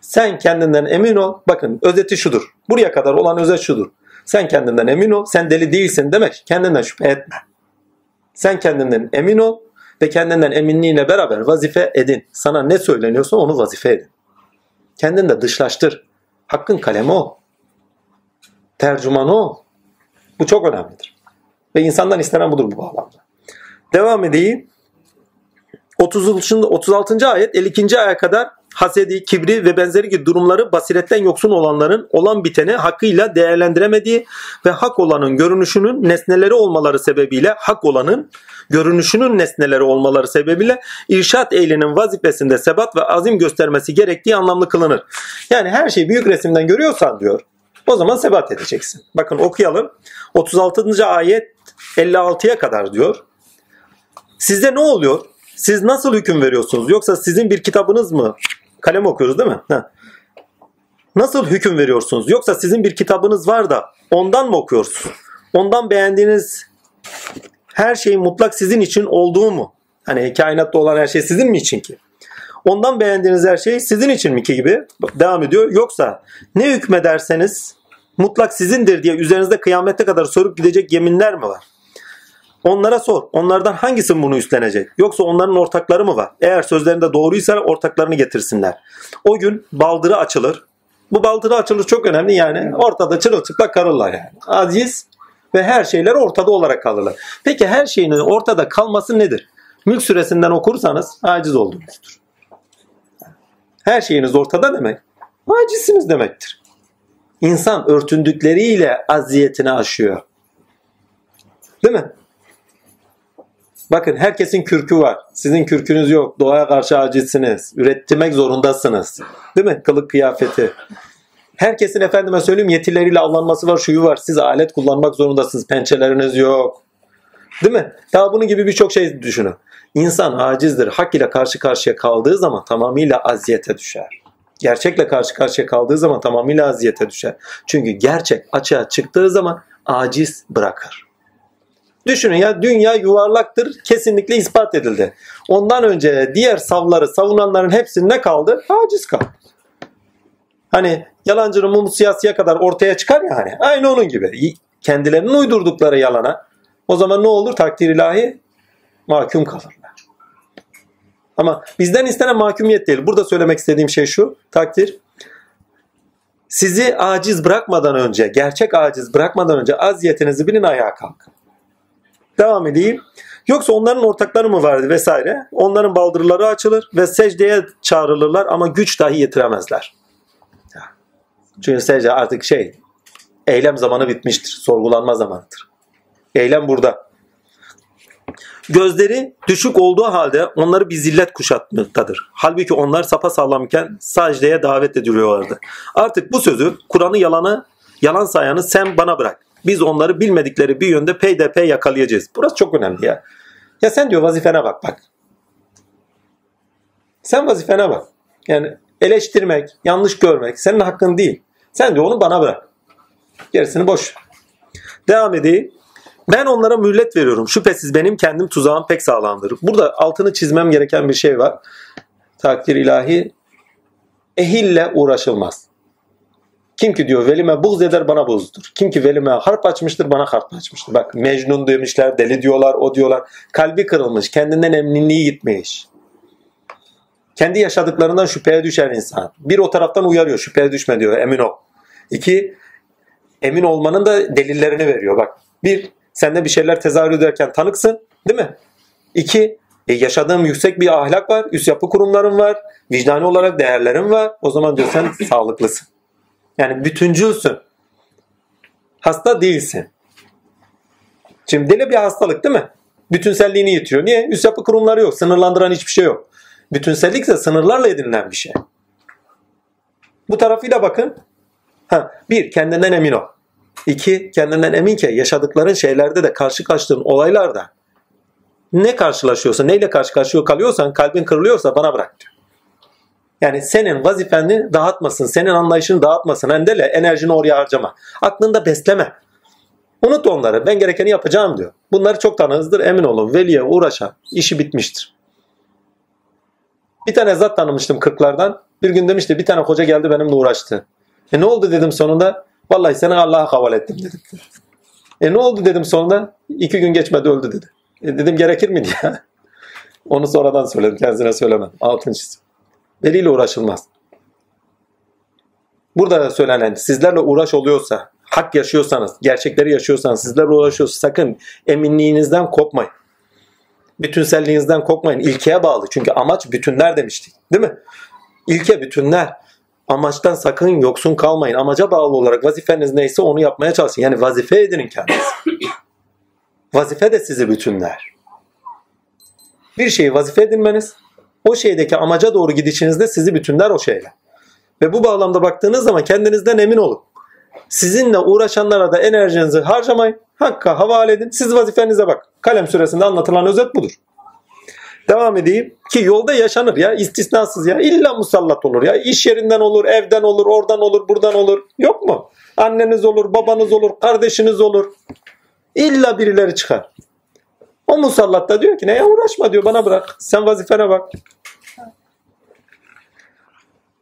Speaker 1: Sen kendinden emin ol. Bakın özeti şudur. Buraya kadar olan özet şudur. Sen kendinden emin ol. Sen deli değilsin demek. Kendinden şüphe etme. Sen kendinden emin ol ve kendinden eminliğiyle beraber vazife edin. Sana ne söyleniyorsa onu vazife edin. Kendini de dışlaştır. Hakkın kalemi o. Tercümanı o. Bu çok önemlidir. Ve insandan istenen budur bu bağlamda. Devam edeyim. 30. 36. ayet 52. aya kadar hasedi, kibri ve benzeri gibi durumları basiretten yoksun olanların olan biteni hakkıyla değerlendiremediği ve hak olanın görünüşünün nesneleri olmaları sebebiyle hak olanın görünüşünün nesneleri olmaları sebebiyle irşat ehlinin vazifesinde sebat ve azim göstermesi gerektiği anlamlı kılınır. Yani her şeyi büyük resimden görüyorsan diyor o zaman sebat edeceksin. Bakın okuyalım. 36. ayet 56'ya kadar diyor. Sizde ne oluyor? Siz nasıl hüküm veriyorsunuz? Yoksa sizin bir kitabınız mı? Kalem okuyoruz değil mi? Ha. Nasıl hüküm veriyorsunuz? Yoksa sizin bir kitabınız var da ondan mı okuyorsunuz? Ondan beğendiğiniz her şey mutlak sizin için olduğu mu? Hani kainatta olan her şey sizin mi için ki? Ondan beğendiğiniz her şey sizin için mi ki gibi devam ediyor. Yoksa ne hükmederseniz mutlak sizindir diye üzerinizde kıyamete kadar sorup gidecek yeminler mi var? Onlara sor. Onlardan hangisi bunu üstlenecek? Yoksa onların ortakları mı var? Eğer sözlerinde doğruysa ortaklarını getirsinler. O gün baldırı açılır. Bu baldırı açılır çok önemli yani. Ortada çırılçıplak karırlar yani. Aziz ve her şeyler ortada olarak kalırlar. Peki her şeyin ortada kalması nedir? Mülk suresinden okursanız aciz olduğunuzdur. Her şeyiniz ortada demek. Acizsiniz demektir. İnsan örtündükleriyle aziyetini aşıyor. Değil mi? Bakın herkesin kürkü var. Sizin kürkünüz yok. Doğaya karşı acizsiniz. Ürettirmek zorundasınız. Değil mi? Kılık kıyafeti. Herkesin efendime söyleyeyim yetileriyle avlanması var, şuyu var. Siz alet kullanmak zorundasınız. Pençeleriniz yok. Değil mi? Daha bunun gibi birçok şey düşünün. İnsan acizdir. Hak ile karşı karşıya kaldığı zaman tamamıyla aziyete düşer. Gerçekle karşı karşıya kaldığı zaman tamamıyla aziyete düşer. Çünkü gerçek açığa çıktığı zaman aciz bırakır. Düşünün ya dünya yuvarlaktır kesinlikle ispat edildi. Ondan önce diğer savları savunanların hepsi ne kaldı? Aciz kaldı. Hani yalancının mumu siyasiye kadar ortaya çıkar ya hani. Aynı onun gibi. Kendilerinin uydurdukları yalana. O zaman ne olur? Takdir ilahi mahkum kalırlar. Ama bizden istenen mahkumiyet değil. Burada söylemek istediğim şey şu. Takdir. Sizi aciz bırakmadan önce, gerçek aciz bırakmadan önce aziyetinizi bilin ayağa kalkın. Devam edeyim. Yoksa onların ortakları mı vardı vesaire. Onların baldırları açılır ve secdeye çağrılırlar ama güç dahi yetiremezler. Çünkü secde artık şey eylem zamanı bitmiştir. Sorgulanma zamanıdır. Eylem burada. Gözleri düşük olduğu halde onları bir zillet kuşatmaktadır. Halbuki onlar sapa sağlamken secdeye davet ediliyorlardı. Artık bu sözü Kur'an'ı yalanı yalan sayanı sen bana bırak. Biz onları bilmedikleri bir yönde peyderpey yakalayacağız. Burası çok önemli ya. Ya sen diyor vazifene bak bak. Sen vazifene bak. Yani eleştirmek, yanlış görmek senin hakkın değil. Sen diyor onu bana bırak. Gerisini boş. Devam edeyim. Ben onlara mühlet veriyorum. Şüphesiz benim kendim tuzağım pek sağlamdır. Burada altını çizmem gereken bir şey var. Takdir ilahi ehille uğraşılmaz. Kim ki diyor velime buğz eder bana buğzdur. Kim ki velime harp açmıştır bana harp açmıştır. Bak Mecnun demişler, deli diyorlar, o diyorlar. Kalbi kırılmış, kendinden eminliği gitmiş. Kendi yaşadıklarından şüpheye düşer insan. Bir o taraftan uyarıyor, şüpheye düşme diyor, emin ol. İki, emin olmanın da delillerini veriyor. Bak bir, sende bir şeyler tezahür ederken tanıksın, değil mi? İki, e, yaşadığım yüksek bir ahlak var, üst yapı kurumlarım var, vicdani olarak değerlerim var. O zaman diyor sen sağlıklısın. Yani bütüncülsün. Hasta değilsin. Şimdi deli bir hastalık değil mi? Bütünselliğini yitiriyor. Niye? Üst yapı kurumları yok. Sınırlandıran hiçbir şey yok. Bütünsellik ise sınırlarla edinilen bir şey. Bu tarafıyla bakın. Ha, bir, kendinden emin ol. İki, kendinden emin ki yaşadıkların şeylerde de karşı karşılığın olaylarda ne karşılaşıyorsa, neyle karşı karşıya kalıyorsan, kalbin kırılıyorsa bana bırak diyor. Yani senin vazifeni dağıtmasın, senin anlayışını dağıtmasın. Endele enerjini oraya harcama. Aklında besleme. Unut onları. Ben gerekeni yapacağım diyor. Bunları çok tanığızdır. Emin olun. Veliye uğraşan işi bitmiştir. Bir tane zat tanımıştım kırklardan. Bir gün demişti bir tane hoca geldi benimle uğraştı. E ne oldu dedim sonunda? Vallahi seni Allah'a havale ettim dedim. E ne oldu dedim sonunda? İki gün geçmedi öldü dedi. E dedim gerekir mi diye. Onu sonradan söyledim. Kendisine söylemem. Altıncısı. Veliyle uğraşılmaz. Burada söylenen sizlerle uğraş oluyorsa, hak yaşıyorsanız, gerçekleri yaşıyorsanız, sizlerle uğraşıyorsa sakın eminliğinizden kopmayın. Bütünselliğinizden kopmayın. İlkeye bağlı. Çünkü amaç bütünler demiştik. Değil mi? İlke bütünler. Amaçtan sakın yoksun kalmayın. Amaca bağlı olarak vazifeniz neyse onu yapmaya çalışın. Yani vazife edinin kendinizi. vazife de sizi bütünler. Bir şeyi vazife edinmeniz, o şeydeki amaca doğru gidişinizde sizi bütünler o şeyle. Ve bu bağlamda baktığınız zaman kendinizden emin olun. Sizinle uğraşanlara da enerjinizi harcamayın. Hakka havale edin. Siz vazifenize bak. Kalem süresinde anlatılan özet budur. Devam edeyim. Ki yolda yaşanır ya. istisnasız ya. İlla musallat olur ya. İş yerinden olur, evden olur, oradan olur, buradan olur. Yok mu? Anneniz olur, babanız olur, kardeşiniz olur. İlla birileri çıkar. O musallat da diyor ki neye uğraşma diyor bana bırak. Sen vazifene bak.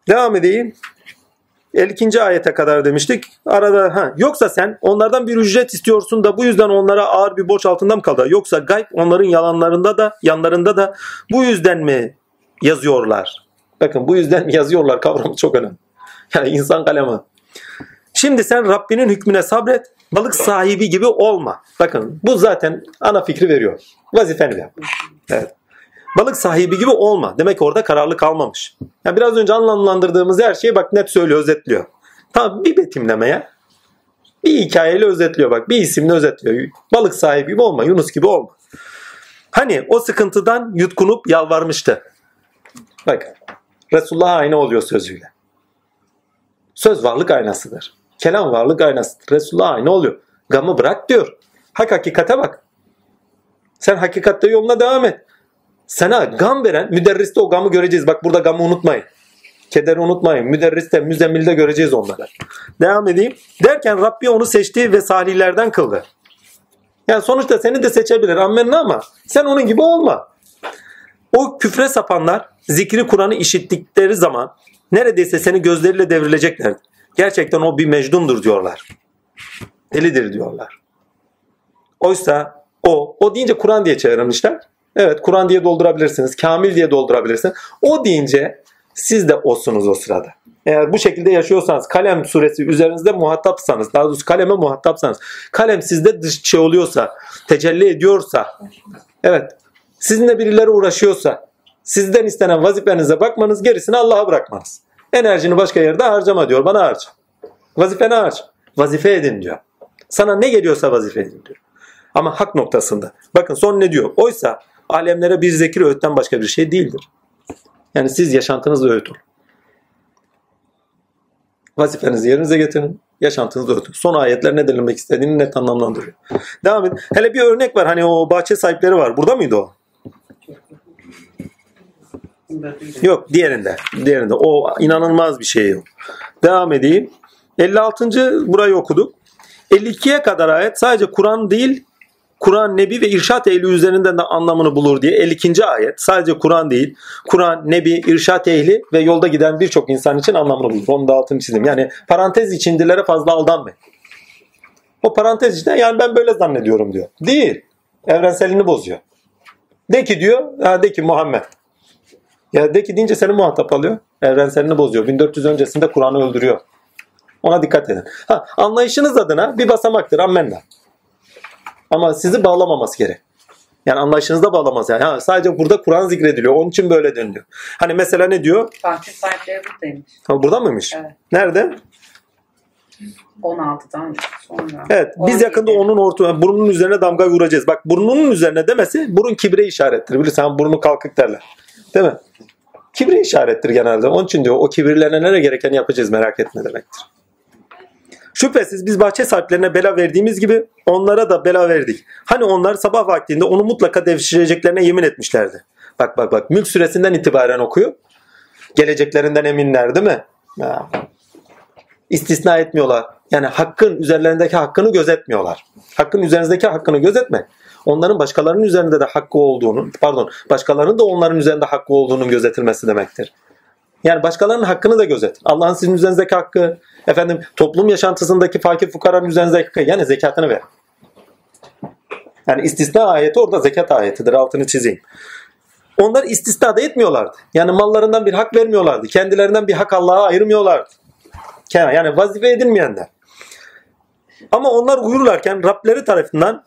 Speaker 1: Devam edeyim. 52. ayete kadar demiştik. Arada ha yoksa sen onlardan bir ücret istiyorsun da bu yüzden onlara ağır bir borç altında mı kaldı? Yoksa gayb onların yalanlarında da yanlarında da bu yüzden mi yazıyorlar? Bakın bu yüzden yazıyorlar kavramı çok önemli. Yani insan kalemi. Şimdi sen Rabbinin hükmüne sabret. Balık sahibi gibi olma. Bakın bu zaten ana fikri veriyor. Vazifeni yap. Evet. Balık sahibi gibi olma. Demek orada kararlı kalmamış. Yani biraz önce anlamlandırdığımız her şeyi bak net söylüyor, özetliyor. Tamam bir betimlemeye bir hikayeyle özetliyor bak. Bir isimle özetliyor. Balık sahibi gibi olma, Yunus gibi olma. Hani o sıkıntıdan yutkunup yalvarmıştı. Bak Resulullah ayna oluyor sözüyle. Söz varlık aynasıdır. Kelam varlık aynasıdır. Resulullah ayna oluyor. Gamı bırak diyor. Hak hakikate bak. Sen hakikatte yoluna devam et. Sana gam veren müderriste o gamı göreceğiz. Bak burada gamı unutmayın. Kederi unutmayın. Müderriste, müzemmilde göreceğiz onları. Devam edeyim. Derken Rabbi onu seçti ve salihlerden kıldı. Yani sonuçta seni de seçebilir ammenna ama sen onun gibi olma. O küfre sapanlar zikri Kur'an'ı işittikleri zaman neredeyse seni gözleriyle devrilecekler. Gerçekten o bir mecnundur diyorlar. Delidir diyorlar. Oysa o, o deyince Kur'an diye çevirmişler. Evet Kur'an diye doldurabilirsiniz. Kamil diye doldurabilirsiniz. O deyince siz de olsunuz o sırada. Eğer bu şekilde yaşıyorsanız kalem suresi üzerinizde muhatapsanız daha doğrusu kaleme muhatapsanız kalem sizde dış şey oluyorsa tecelli ediyorsa evet sizinle birileri uğraşıyorsa sizden istenen vazifenize bakmanız gerisini Allah'a bırakmanız. Enerjini başka yerde harcama diyor bana harca. Vazifeni harca. Vazife edin diyor. Sana ne geliyorsa vazife edin diyor. Ama hak noktasında. Bakın son ne diyor? Oysa alemlere bir zikir öğütten başka bir şey değildir. Yani siz yaşantınızla öğüt olun. Vazifenizi yerinize getirin. Yaşantınızı öğütün. Son ayetler ne denilmek istediğini net anlamlandırıyor. Devam edin. Hele bir örnek var. Hani o bahçe sahipleri var. Burada mıydı o? Yok diğerinde. Diğerinde. O inanılmaz bir şey yok. Devam edeyim. 56. burayı okuduk. 52'ye kadar ayet sadece Kur'an değil Kur'an, Nebi ve irşat ehli üzerinden de anlamını bulur diye 52. ayet sadece Kur'an değil, Kur'an, Nebi, irşat ehli ve yolda giden birçok insan için anlamını bulur. Onu da altını çizeyim. Yani parantez içindilere fazla aldanmayın. O parantez içinde yani ben böyle zannediyorum diyor. Değil. Evrenselini bozuyor. De ki diyor, de ki Muhammed. Ya de ki deyince seni muhatap alıyor. Evrenselini bozuyor. 1400 öncesinde Kur'an'ı öldürüyor. Ona dikkat edin. Ha, anlayışınız adına bir basamaktır. Ammenna. Ama sizi bağlamaması gerek. Yani anlayışınızda bağlamaz yani. Ha, sadece burada Kur'an zikrediliyor. Onun için böyle deniliyor. Hani mesela ne diyor?
Speaker 2: Bahçe sahipleri buradaymış.
Speaker 1: Ha, burada mıymış?
Speaker 2: Evet.
Speaker 1: Nerede?
Speaker 2: 16'dan sonra.
Speaker 1: Evet. Biz
Speaker 2: 17.
Speaker 1: yakında onun orta, burnunun üzerine damga vuracağız. Bak burnunun üzerine demesi burun kibre işarettir. Bilirsen burnu kalkık derler. Değil mi? Kibre işarettir genelde. Onun için diyor o kibirlenenlere gereken yapacağız merak etme demektir. Şüphesiz biz bahçe sahiplerine bela verdiğimiz gibi onlara da bela verdik. Hani onlar sabah vaktinde onu mutlaka devşireceklerine yemin etmişlerdi. Bak bak bak mülk süresinden itibaren okuyor. Geleceklerinden eminler değil mi? Ya. İstisna etmiyorlar. Yani hakkın üzerlerindeki hakkını gözetmiyorlar. Hakkın üzerinizdeki hakkını gözetme. Onların başkalarının üzerinde de hakkı olduğunu, pardon, başkalarının da onların üzerinde hakkı olduğunun gözetilmesi demektir. Yani başkalarının hakkını da gözetin. Allah'ın sizin üzerinizdeki hakkı, efendim toplum yaşantısındaki fakir fukaranın üzerinizdeki hakkı, yani zekatını ver. Yani istisna ayeti orada zekat ayetidir. Altını çizeyim. Onlar istisna da etmiyorlardı. Yani mallarından bir hak vermiyorlardı. Kendilerinden bir hak Allah'a ayırmıyorlardı. Yani vazife edinmeyenler. Ama onlar uyurlarken Rableri tarafından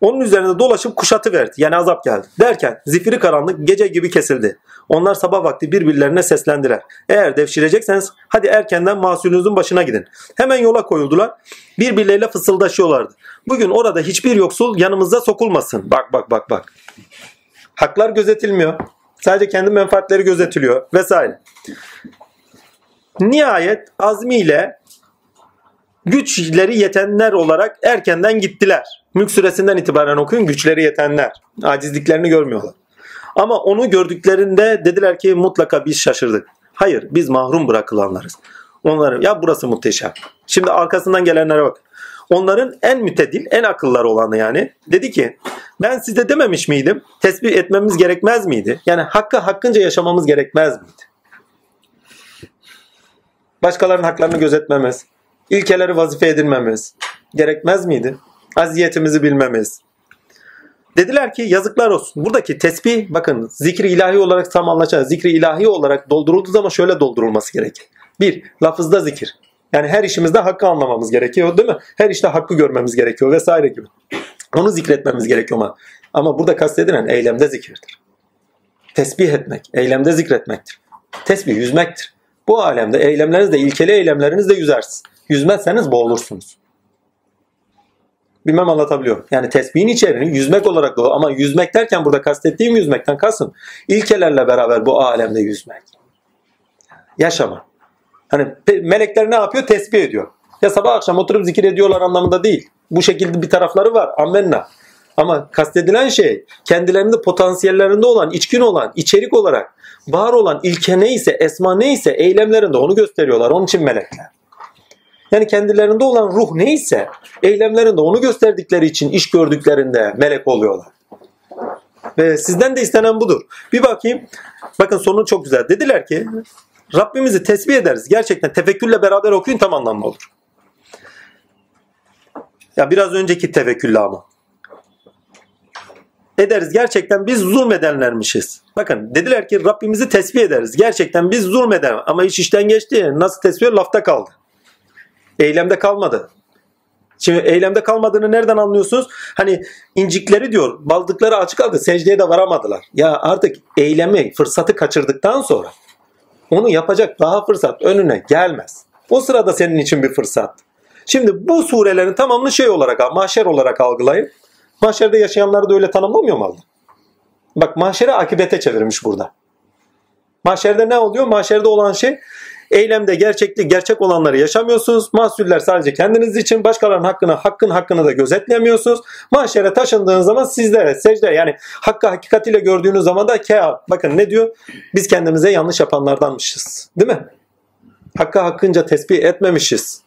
Speaker 1: onun üzerinde dolaşıp kuşatı verdi. Yani azap geldi. Derken zifiri karanlık gece gibi kesildi. Onlar sabah vakti birbirlerine seslendiler. Eğer devşirecekseniz hadi erkenden mahsulünüzün başına gidin. Hemen yola koyuldular. Birbirleriyle fısıldaşıyorlardı. Bugün orada hiçbir yoksul yanımıza sokulmasın. Bak bak bak bak. Haklar gözetilmiyor. Sadece kendi menfaatleri gözetiliyor vesaire. Nihayet azmiyle güçleri yetenler olarak erkenden gittiler. Mülk suresinden itibaren okuyun güçleri yetenler. Acizliklerini görmüyorlar. Ama onu gördüklerinde dediler ki mutlaka biz şaşırdık. Hayır biz mahrum bırakılanlarız. Onların ya burası muhteşem. Şimdi arkasından gelenlere bak. Onların en mütedil, en akılları olanı yani. Dedi ki ben size dememiş miydim? Tesbih etmemiz gerekmez miydi? Yani hakkı hakkınca yaşamamız gerekmez miydi? başkalarının haklarını gözetmemiz, ilkeleri vazife edinmemiz gerekmez miydi? Aziyetimizi bilmemiz. Dediler ki yazıklar olsun. Buradaki tesbih bakın zikri ilahi olarak tam anlaşılır. Zikri ilahi olarak doldurulduğu zaman şöyle doldurulması gerekir. Bir, lafızda zikir. Yani her işimizde hakkı anlamamız gerekiyor değil mi? Her işte hakkı görmemiz gerekiyor vesaire gibi. Onu zikretmemiz gerekiyor ama. Ama burada kastedilen eylemde zikirdir. Tesbih etmek, eylemde zikretmektir. Tesbih yüzmektir. Bu alemde eylemlerinizde, ilkeli eylemlerinizde yüzersiniz. Yüzmezseniz boğulursunuz. Bilmem anlatabiliyor. Yani tesbihin içeriğini yüzmek olarak da ama yüzmek derken burada kastettiğim yüzmekten kasım ilkelerle beraber bu alemde yüzmek. Yaşama. Hani melekler ne yapıyor? Tesbih ediyor. Ya sabah akşam oturup zikir ediyorlar anlamında değil. Bu şekilde bir tarafları var. Amenna. Ama kastedilen şey kendilerinde potansiyellerinde olan, içkin olan, içerik olarak var olan ilke neyse, esma neyse eylemlerinde onu gösteriyorlar. Onun için melekler. Yani kendilerinde olan ruh neyse eylemlerinde onu gösterdikleri için iş gördüklerinde melek oluyorlar. Ve sizden de istenen budur. Bir bakayım. Bakın sonu çok güzel. Dediler ki Rabbimizi tesbih ederiz. Gerçekten tefekkürle beraber okuyun tam anlamlı olur. Ya biraz önceki tevekkülle ama. Ederiz. Gerçekten biz zulmedenlermişiz. Bakın dediler ki Rabbimizi tesbih ederiz. Gerçekten biz zulmeden ama iş işten geçti. Nasıl tesbih? Lafta kaldı. Eylemde kalmadı. Şimdi eylemde kalmadığını nereden anlıyorsunuz? Hani incikleri diyor, baldıkları açık kaldı, secdeye de varamadılar. Ya artık eylemi, fırsatı kaçırdıktan sonra onu yapacak daha fırsat önüne gelmez. O sırada senin için bir fırsat. Şimdi bu surelerin tamamını şey olarak, mahşer olarak algılayın. Mahşerde yaşayanları da öyle tanımlamıyor mu Allah? Bak mahşere akibete çevirmiş burada. Mahşerde ne oluyor? Mahşerde olan şey eylemde gerçekli gerçek olanları yaşamıyorsunuz. Mahsuller sadece kendiniz için başkalarının hakkını hakkın hakkını da gözetleyemiyorsunuz. Mahşere taşındığın zaman sizlere secde yani hakkı hakikatiyle gördüğünüz zaman da kea bakın ne diyor? Biz kendimize yanlış yapanlardanmışız. Değil mi? Hakkı hakkınca tesbih etmemişiz.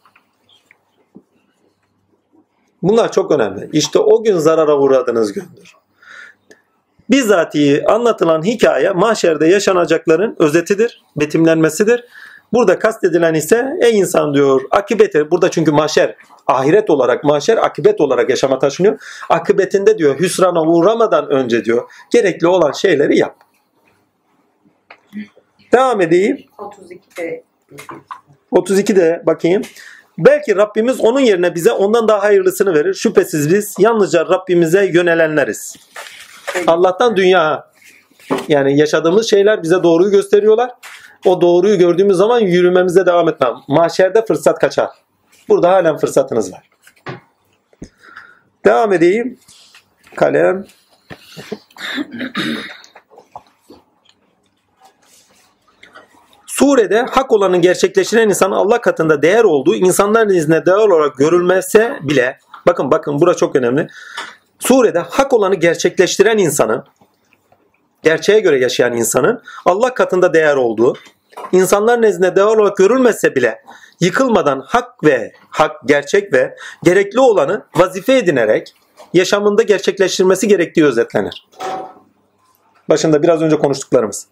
Speaker 1: Bunlar çok önemli. İşte o gün zarara uğradığınız gündür. Bizzatihi anlatılan hikaye mahşerde yaşanacakların özetidir, betimlenmesidir. Burada kastedilen ise ey insan diyor akibeti burada çünkü mahşer ahiret olarak mahşer akibet olarak yaşama taşınıyor. Akıbetinde diyor hüsrana uğramadan önce diyor gerekli olan şeyleri yap. Devam edeyim.
Speaker 2: 32'de
Speaker 1: 32'de bakayım. Belki Rabbimiz onun yerine bize ondan daha hayırlısını verir. Şüphesiz biz yalnızca Rabbimize yönelenleriz. Allah'tan dünya yani yaşadığımız şeyler bize doğruyu gösteriyorlar. O doğruyu gördüğümüz zaman yürümemize devam etmem. Mahşerde fırsat kaçar. Burada halen fırsatınız var. Devam edeyim. Kalem. Surede hak olanın gerçekleştiren insanın Allah katında değer olduğu insanların izne değer olarak görülmese bile bakın bakın bura çok önemli. Surede hak olanı gerçekleştiren insanın gerçeğe göre yaşayan insanın Allah katında değer olduğu insanlar nezdinde değer olarak görülmese bile yıkılmadan hak ve hak gerçek ve gerekli olanı vazife edinerek yaşamında gerçekleştirmesi gerektiği özetlenir. Başında biraz önce konuştuklarımız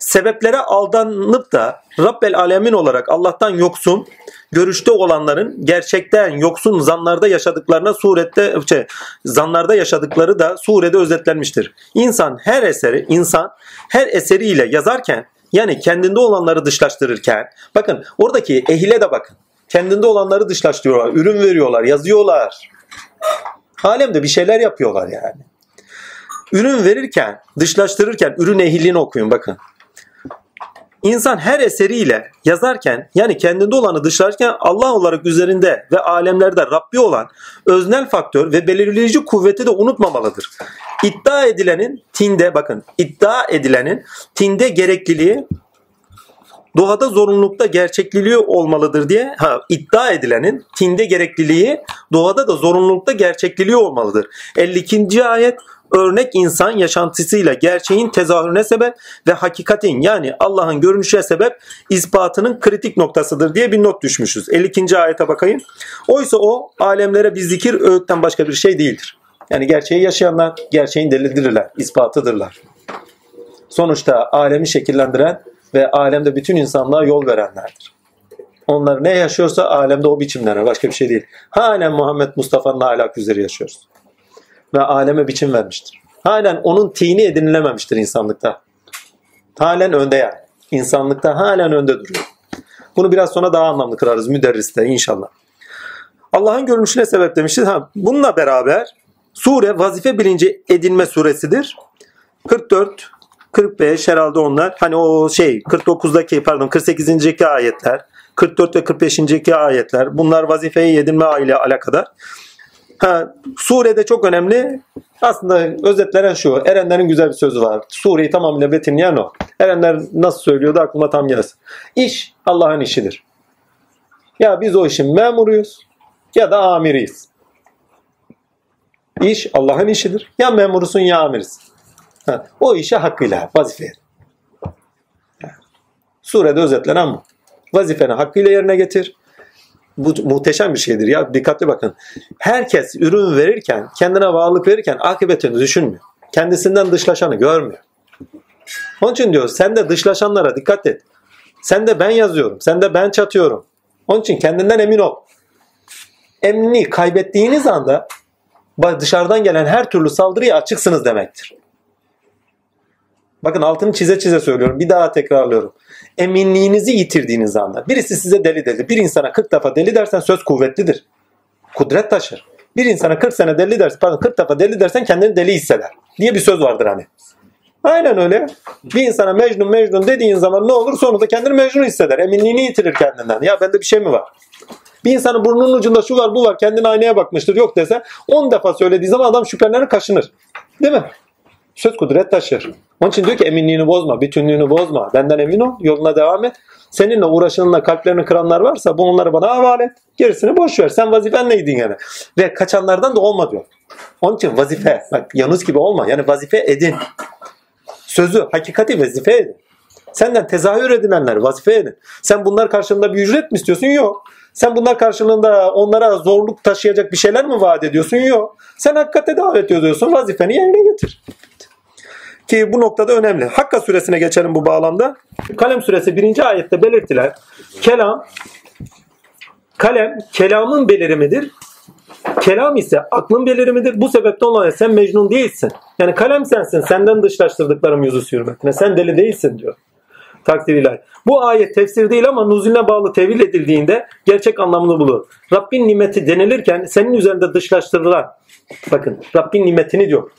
Speaker 1: sebeplere aldanıp da Rabbel Alemin olarak Allah'tan yoksun görüşte olanların gerçekten yoksun zanlarda yaşadıklarına surette şey, zanlarda yaşadıkları da surede özetlenmiştir. İnsan her eseri insan her eseriyle yazarken yani kendinde olanları dışlaştırırken bakın oradaki ehile de bakın. Kendinde olanları dışlaştırıyorlar, ürün veriyorlar, yazıyorlar. Alemde bir şeyler yapıyorlar yani. Ürün verirken, dışlaştırırken ürün ehliliğini okuyun bakın. İnsan her eseriyle yazarken yani kendinde olanı dışlarken Allah olarak üzerinde ve alemlerde Rabbi olan öznel faktör ve belirleyici kuvveti de unutmamalıdır. İddia edilenin tinde bakın iddia edilenin tinde gerekliliği doğada zorunlulukta gerçekliliği olmalıdır diye ha, iddia edilenin tinde gerekliliği doğada da zorunlulukta gerçekliliği olmalıdır. 52. ayet örnek insan yaşantısıyla gerçeğin tezahürüne sebep ve hakikatin yani Allah'ın görünüşe sebep ispatının kritik noktasıdır diye bir not düşmüşüz. 52. ayete bakayım. Oysa o alemlere bir zikir öğütten başka bir şey değildir. Yani gerçeği yaşayanlar gerçeğin delildirler, ispatıdırlar. Sonuçta alemi şekillendiren ve alemde bütün insanlığa yol verenlerdir. Onlar ne yaşıyorsa alemde o biçimlere başka bir şey değil. Halen Muhammed Mustafa'nın ahlak üzeri yaşıyoruz. Ve aleme biçim vermiştir. Halen onun tini edinilememiştir insanlıkta. Halen önde yani. İnsanlıkta halen önde duruyor. Bunu biraz sonra daha anlamlı kırarız müderriste inşallah. Allah'ın görünüşüne sebep demişiz. Ha, bununla beraber sure vazife bilinci edinme suresidir. 44, 45 herhalde onlar. Hani o şey 49'daki pardon 48. ayetler, 44 ve 45. ayetler. Bunlar vazifeyi edinme ile alakadar. Ha, surede çok önemli. Aslında özetlenen şu. Erenlerin güzel bir sözü var. Sureyi tamamıyla betimleyen o. Erenler nasıl söylüyordu aklıma tam gelsin. İş Allah'ın işidir. Ya biz o işin memuruyuz ya da amiriyiz. İş Allah'ın işidir. Ya memurusun ya amirisin. Ha, o işe hakkıyla vazife. edin. Surede özetlenen bu. Vazifeni hakkıyla yerine getir. Bu muhteşem bir şeydir ya. Dikkatli bakın. Herkes ürün verirken, kendine varlık verirken akıbetini düşünmüyor. Kendisinden dışlaşanı görmüyor. Onun için diyor sen de dışlaşanlara dikkat et. Sen de ben yazıyorum. Sen de ben çatıyorum. Onun için kendinden emin ol. Emni kaybettiğiniz anda dışarıdan gelen her türlü saldırıya açıksınız demektir. Bakın altını çize çize söylüyorum. Bir daha tekrarlıyorum. Eminliğinizi yitirdiğiniz anda birisi size deli dedi. Bir insana 40 defa deli dersen söz kuvvetlidir. Kudret taşır. Bir insana 40 sene deli dersen, pardon 40 defa deli dersen kendini deli hisseder. Diye bir söz vardır hani. Aynen öyle. Bir insana Mecnun Mecnun dediğin zaman ne olur? Sonunda kendini Mecnun hisseder. Eminliğini yitirir kendinden. Ya bende bir şey mi var? Bir insanın burnunun ucunda şu var bu var kendine aynaya bakmıştır yok dese 10 defa söylediği zaman adam şüphelenir kaşınır. Değil mi? Söz kudret taşır. Onun için diyor ki eminliğini bozma, bütünlüğünü bozma. Benden emin ol, yoluna devam et. Seninle uğraşanınla kalplerini kıranlar varsa bu onları bana havale et. Gerisini boş ver. Sen vazifen neydin yani? Ve kaçanlardan da olma diyor. Onun için vazife, bak Yunus gibi olma. Yani vazife edin. Sözü, hakikati vazife edin. Senden tezahür edilenler vazife edin. Sen bunlar karşılığında bir ücret mi istiyorsun? Yok. Sen bunlar karşılığında onlara zorluk taşıyacak bir şeyler mi vaat ediyorsun? Yok. Sen hakikate davet ediyorsun. Vazifeni yerine getir. Ki bu noktada önemli. Hakka suresine geçelim bu bağlamda. Kalem suresi birinci ayette belirtilen kelam kalem kelamın belirimidir. Kelam ise aklın belirimidir. Bu sebepten dolayı sen mecnun değilsin. Yani kalem sensin. Senden dışlaştırdıklarım yüzü sürmetine. Sen deli değilsin diyor. Takdir ilahi. Bu ayet tefsir değil ama nuzulüne bağlı tevil edildiğinde gerçek anlamını bulur. Rabbin nimeti denilirken senin üzerinde dışlaştırılan bakın Rabbin nimetini diyor.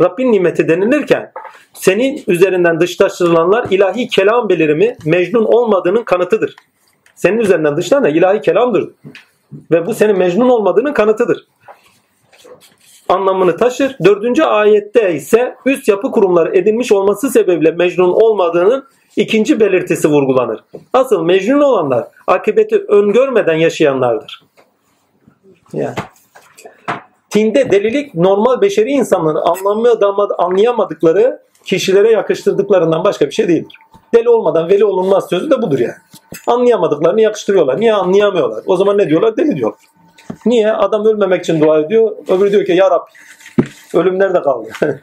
Speaker 1: Rabbin nimeti denilirken senin üzerinden dışlaştırılanlar ilahi kelam belirimi mecnun olmadığının kanıtıdır. Senin üzerinden dışlanan ilahi kelamdır. Ve bu senin mecnun olmadığının kanıtıdır. Anlamını taşır. Dördüncü ayette ise üst yapı kurumları edinmiş olması sebebiyle mecnun olmadığının ikinci belirtisi vurgulanır. Asıl mecnun olanlar akıbeti öngörmeden yaşayanlardır. Yani. Tinde delilik normal beşeri insanların anlayamadıkları kişilere yakıştırdıklarından başka bir şey değildir. Deli olmadan veli olunmaz sözü de budur yani. Anlayamadıklarını yakıştırıyorlar. Niye anlayamıyorlar? O zaman ne diyorlar? Deli diyor. Niye? Adam ölmemek için dua ediyor. Öbürü diyor ki ya Rabbi ölüm nerede kaldı?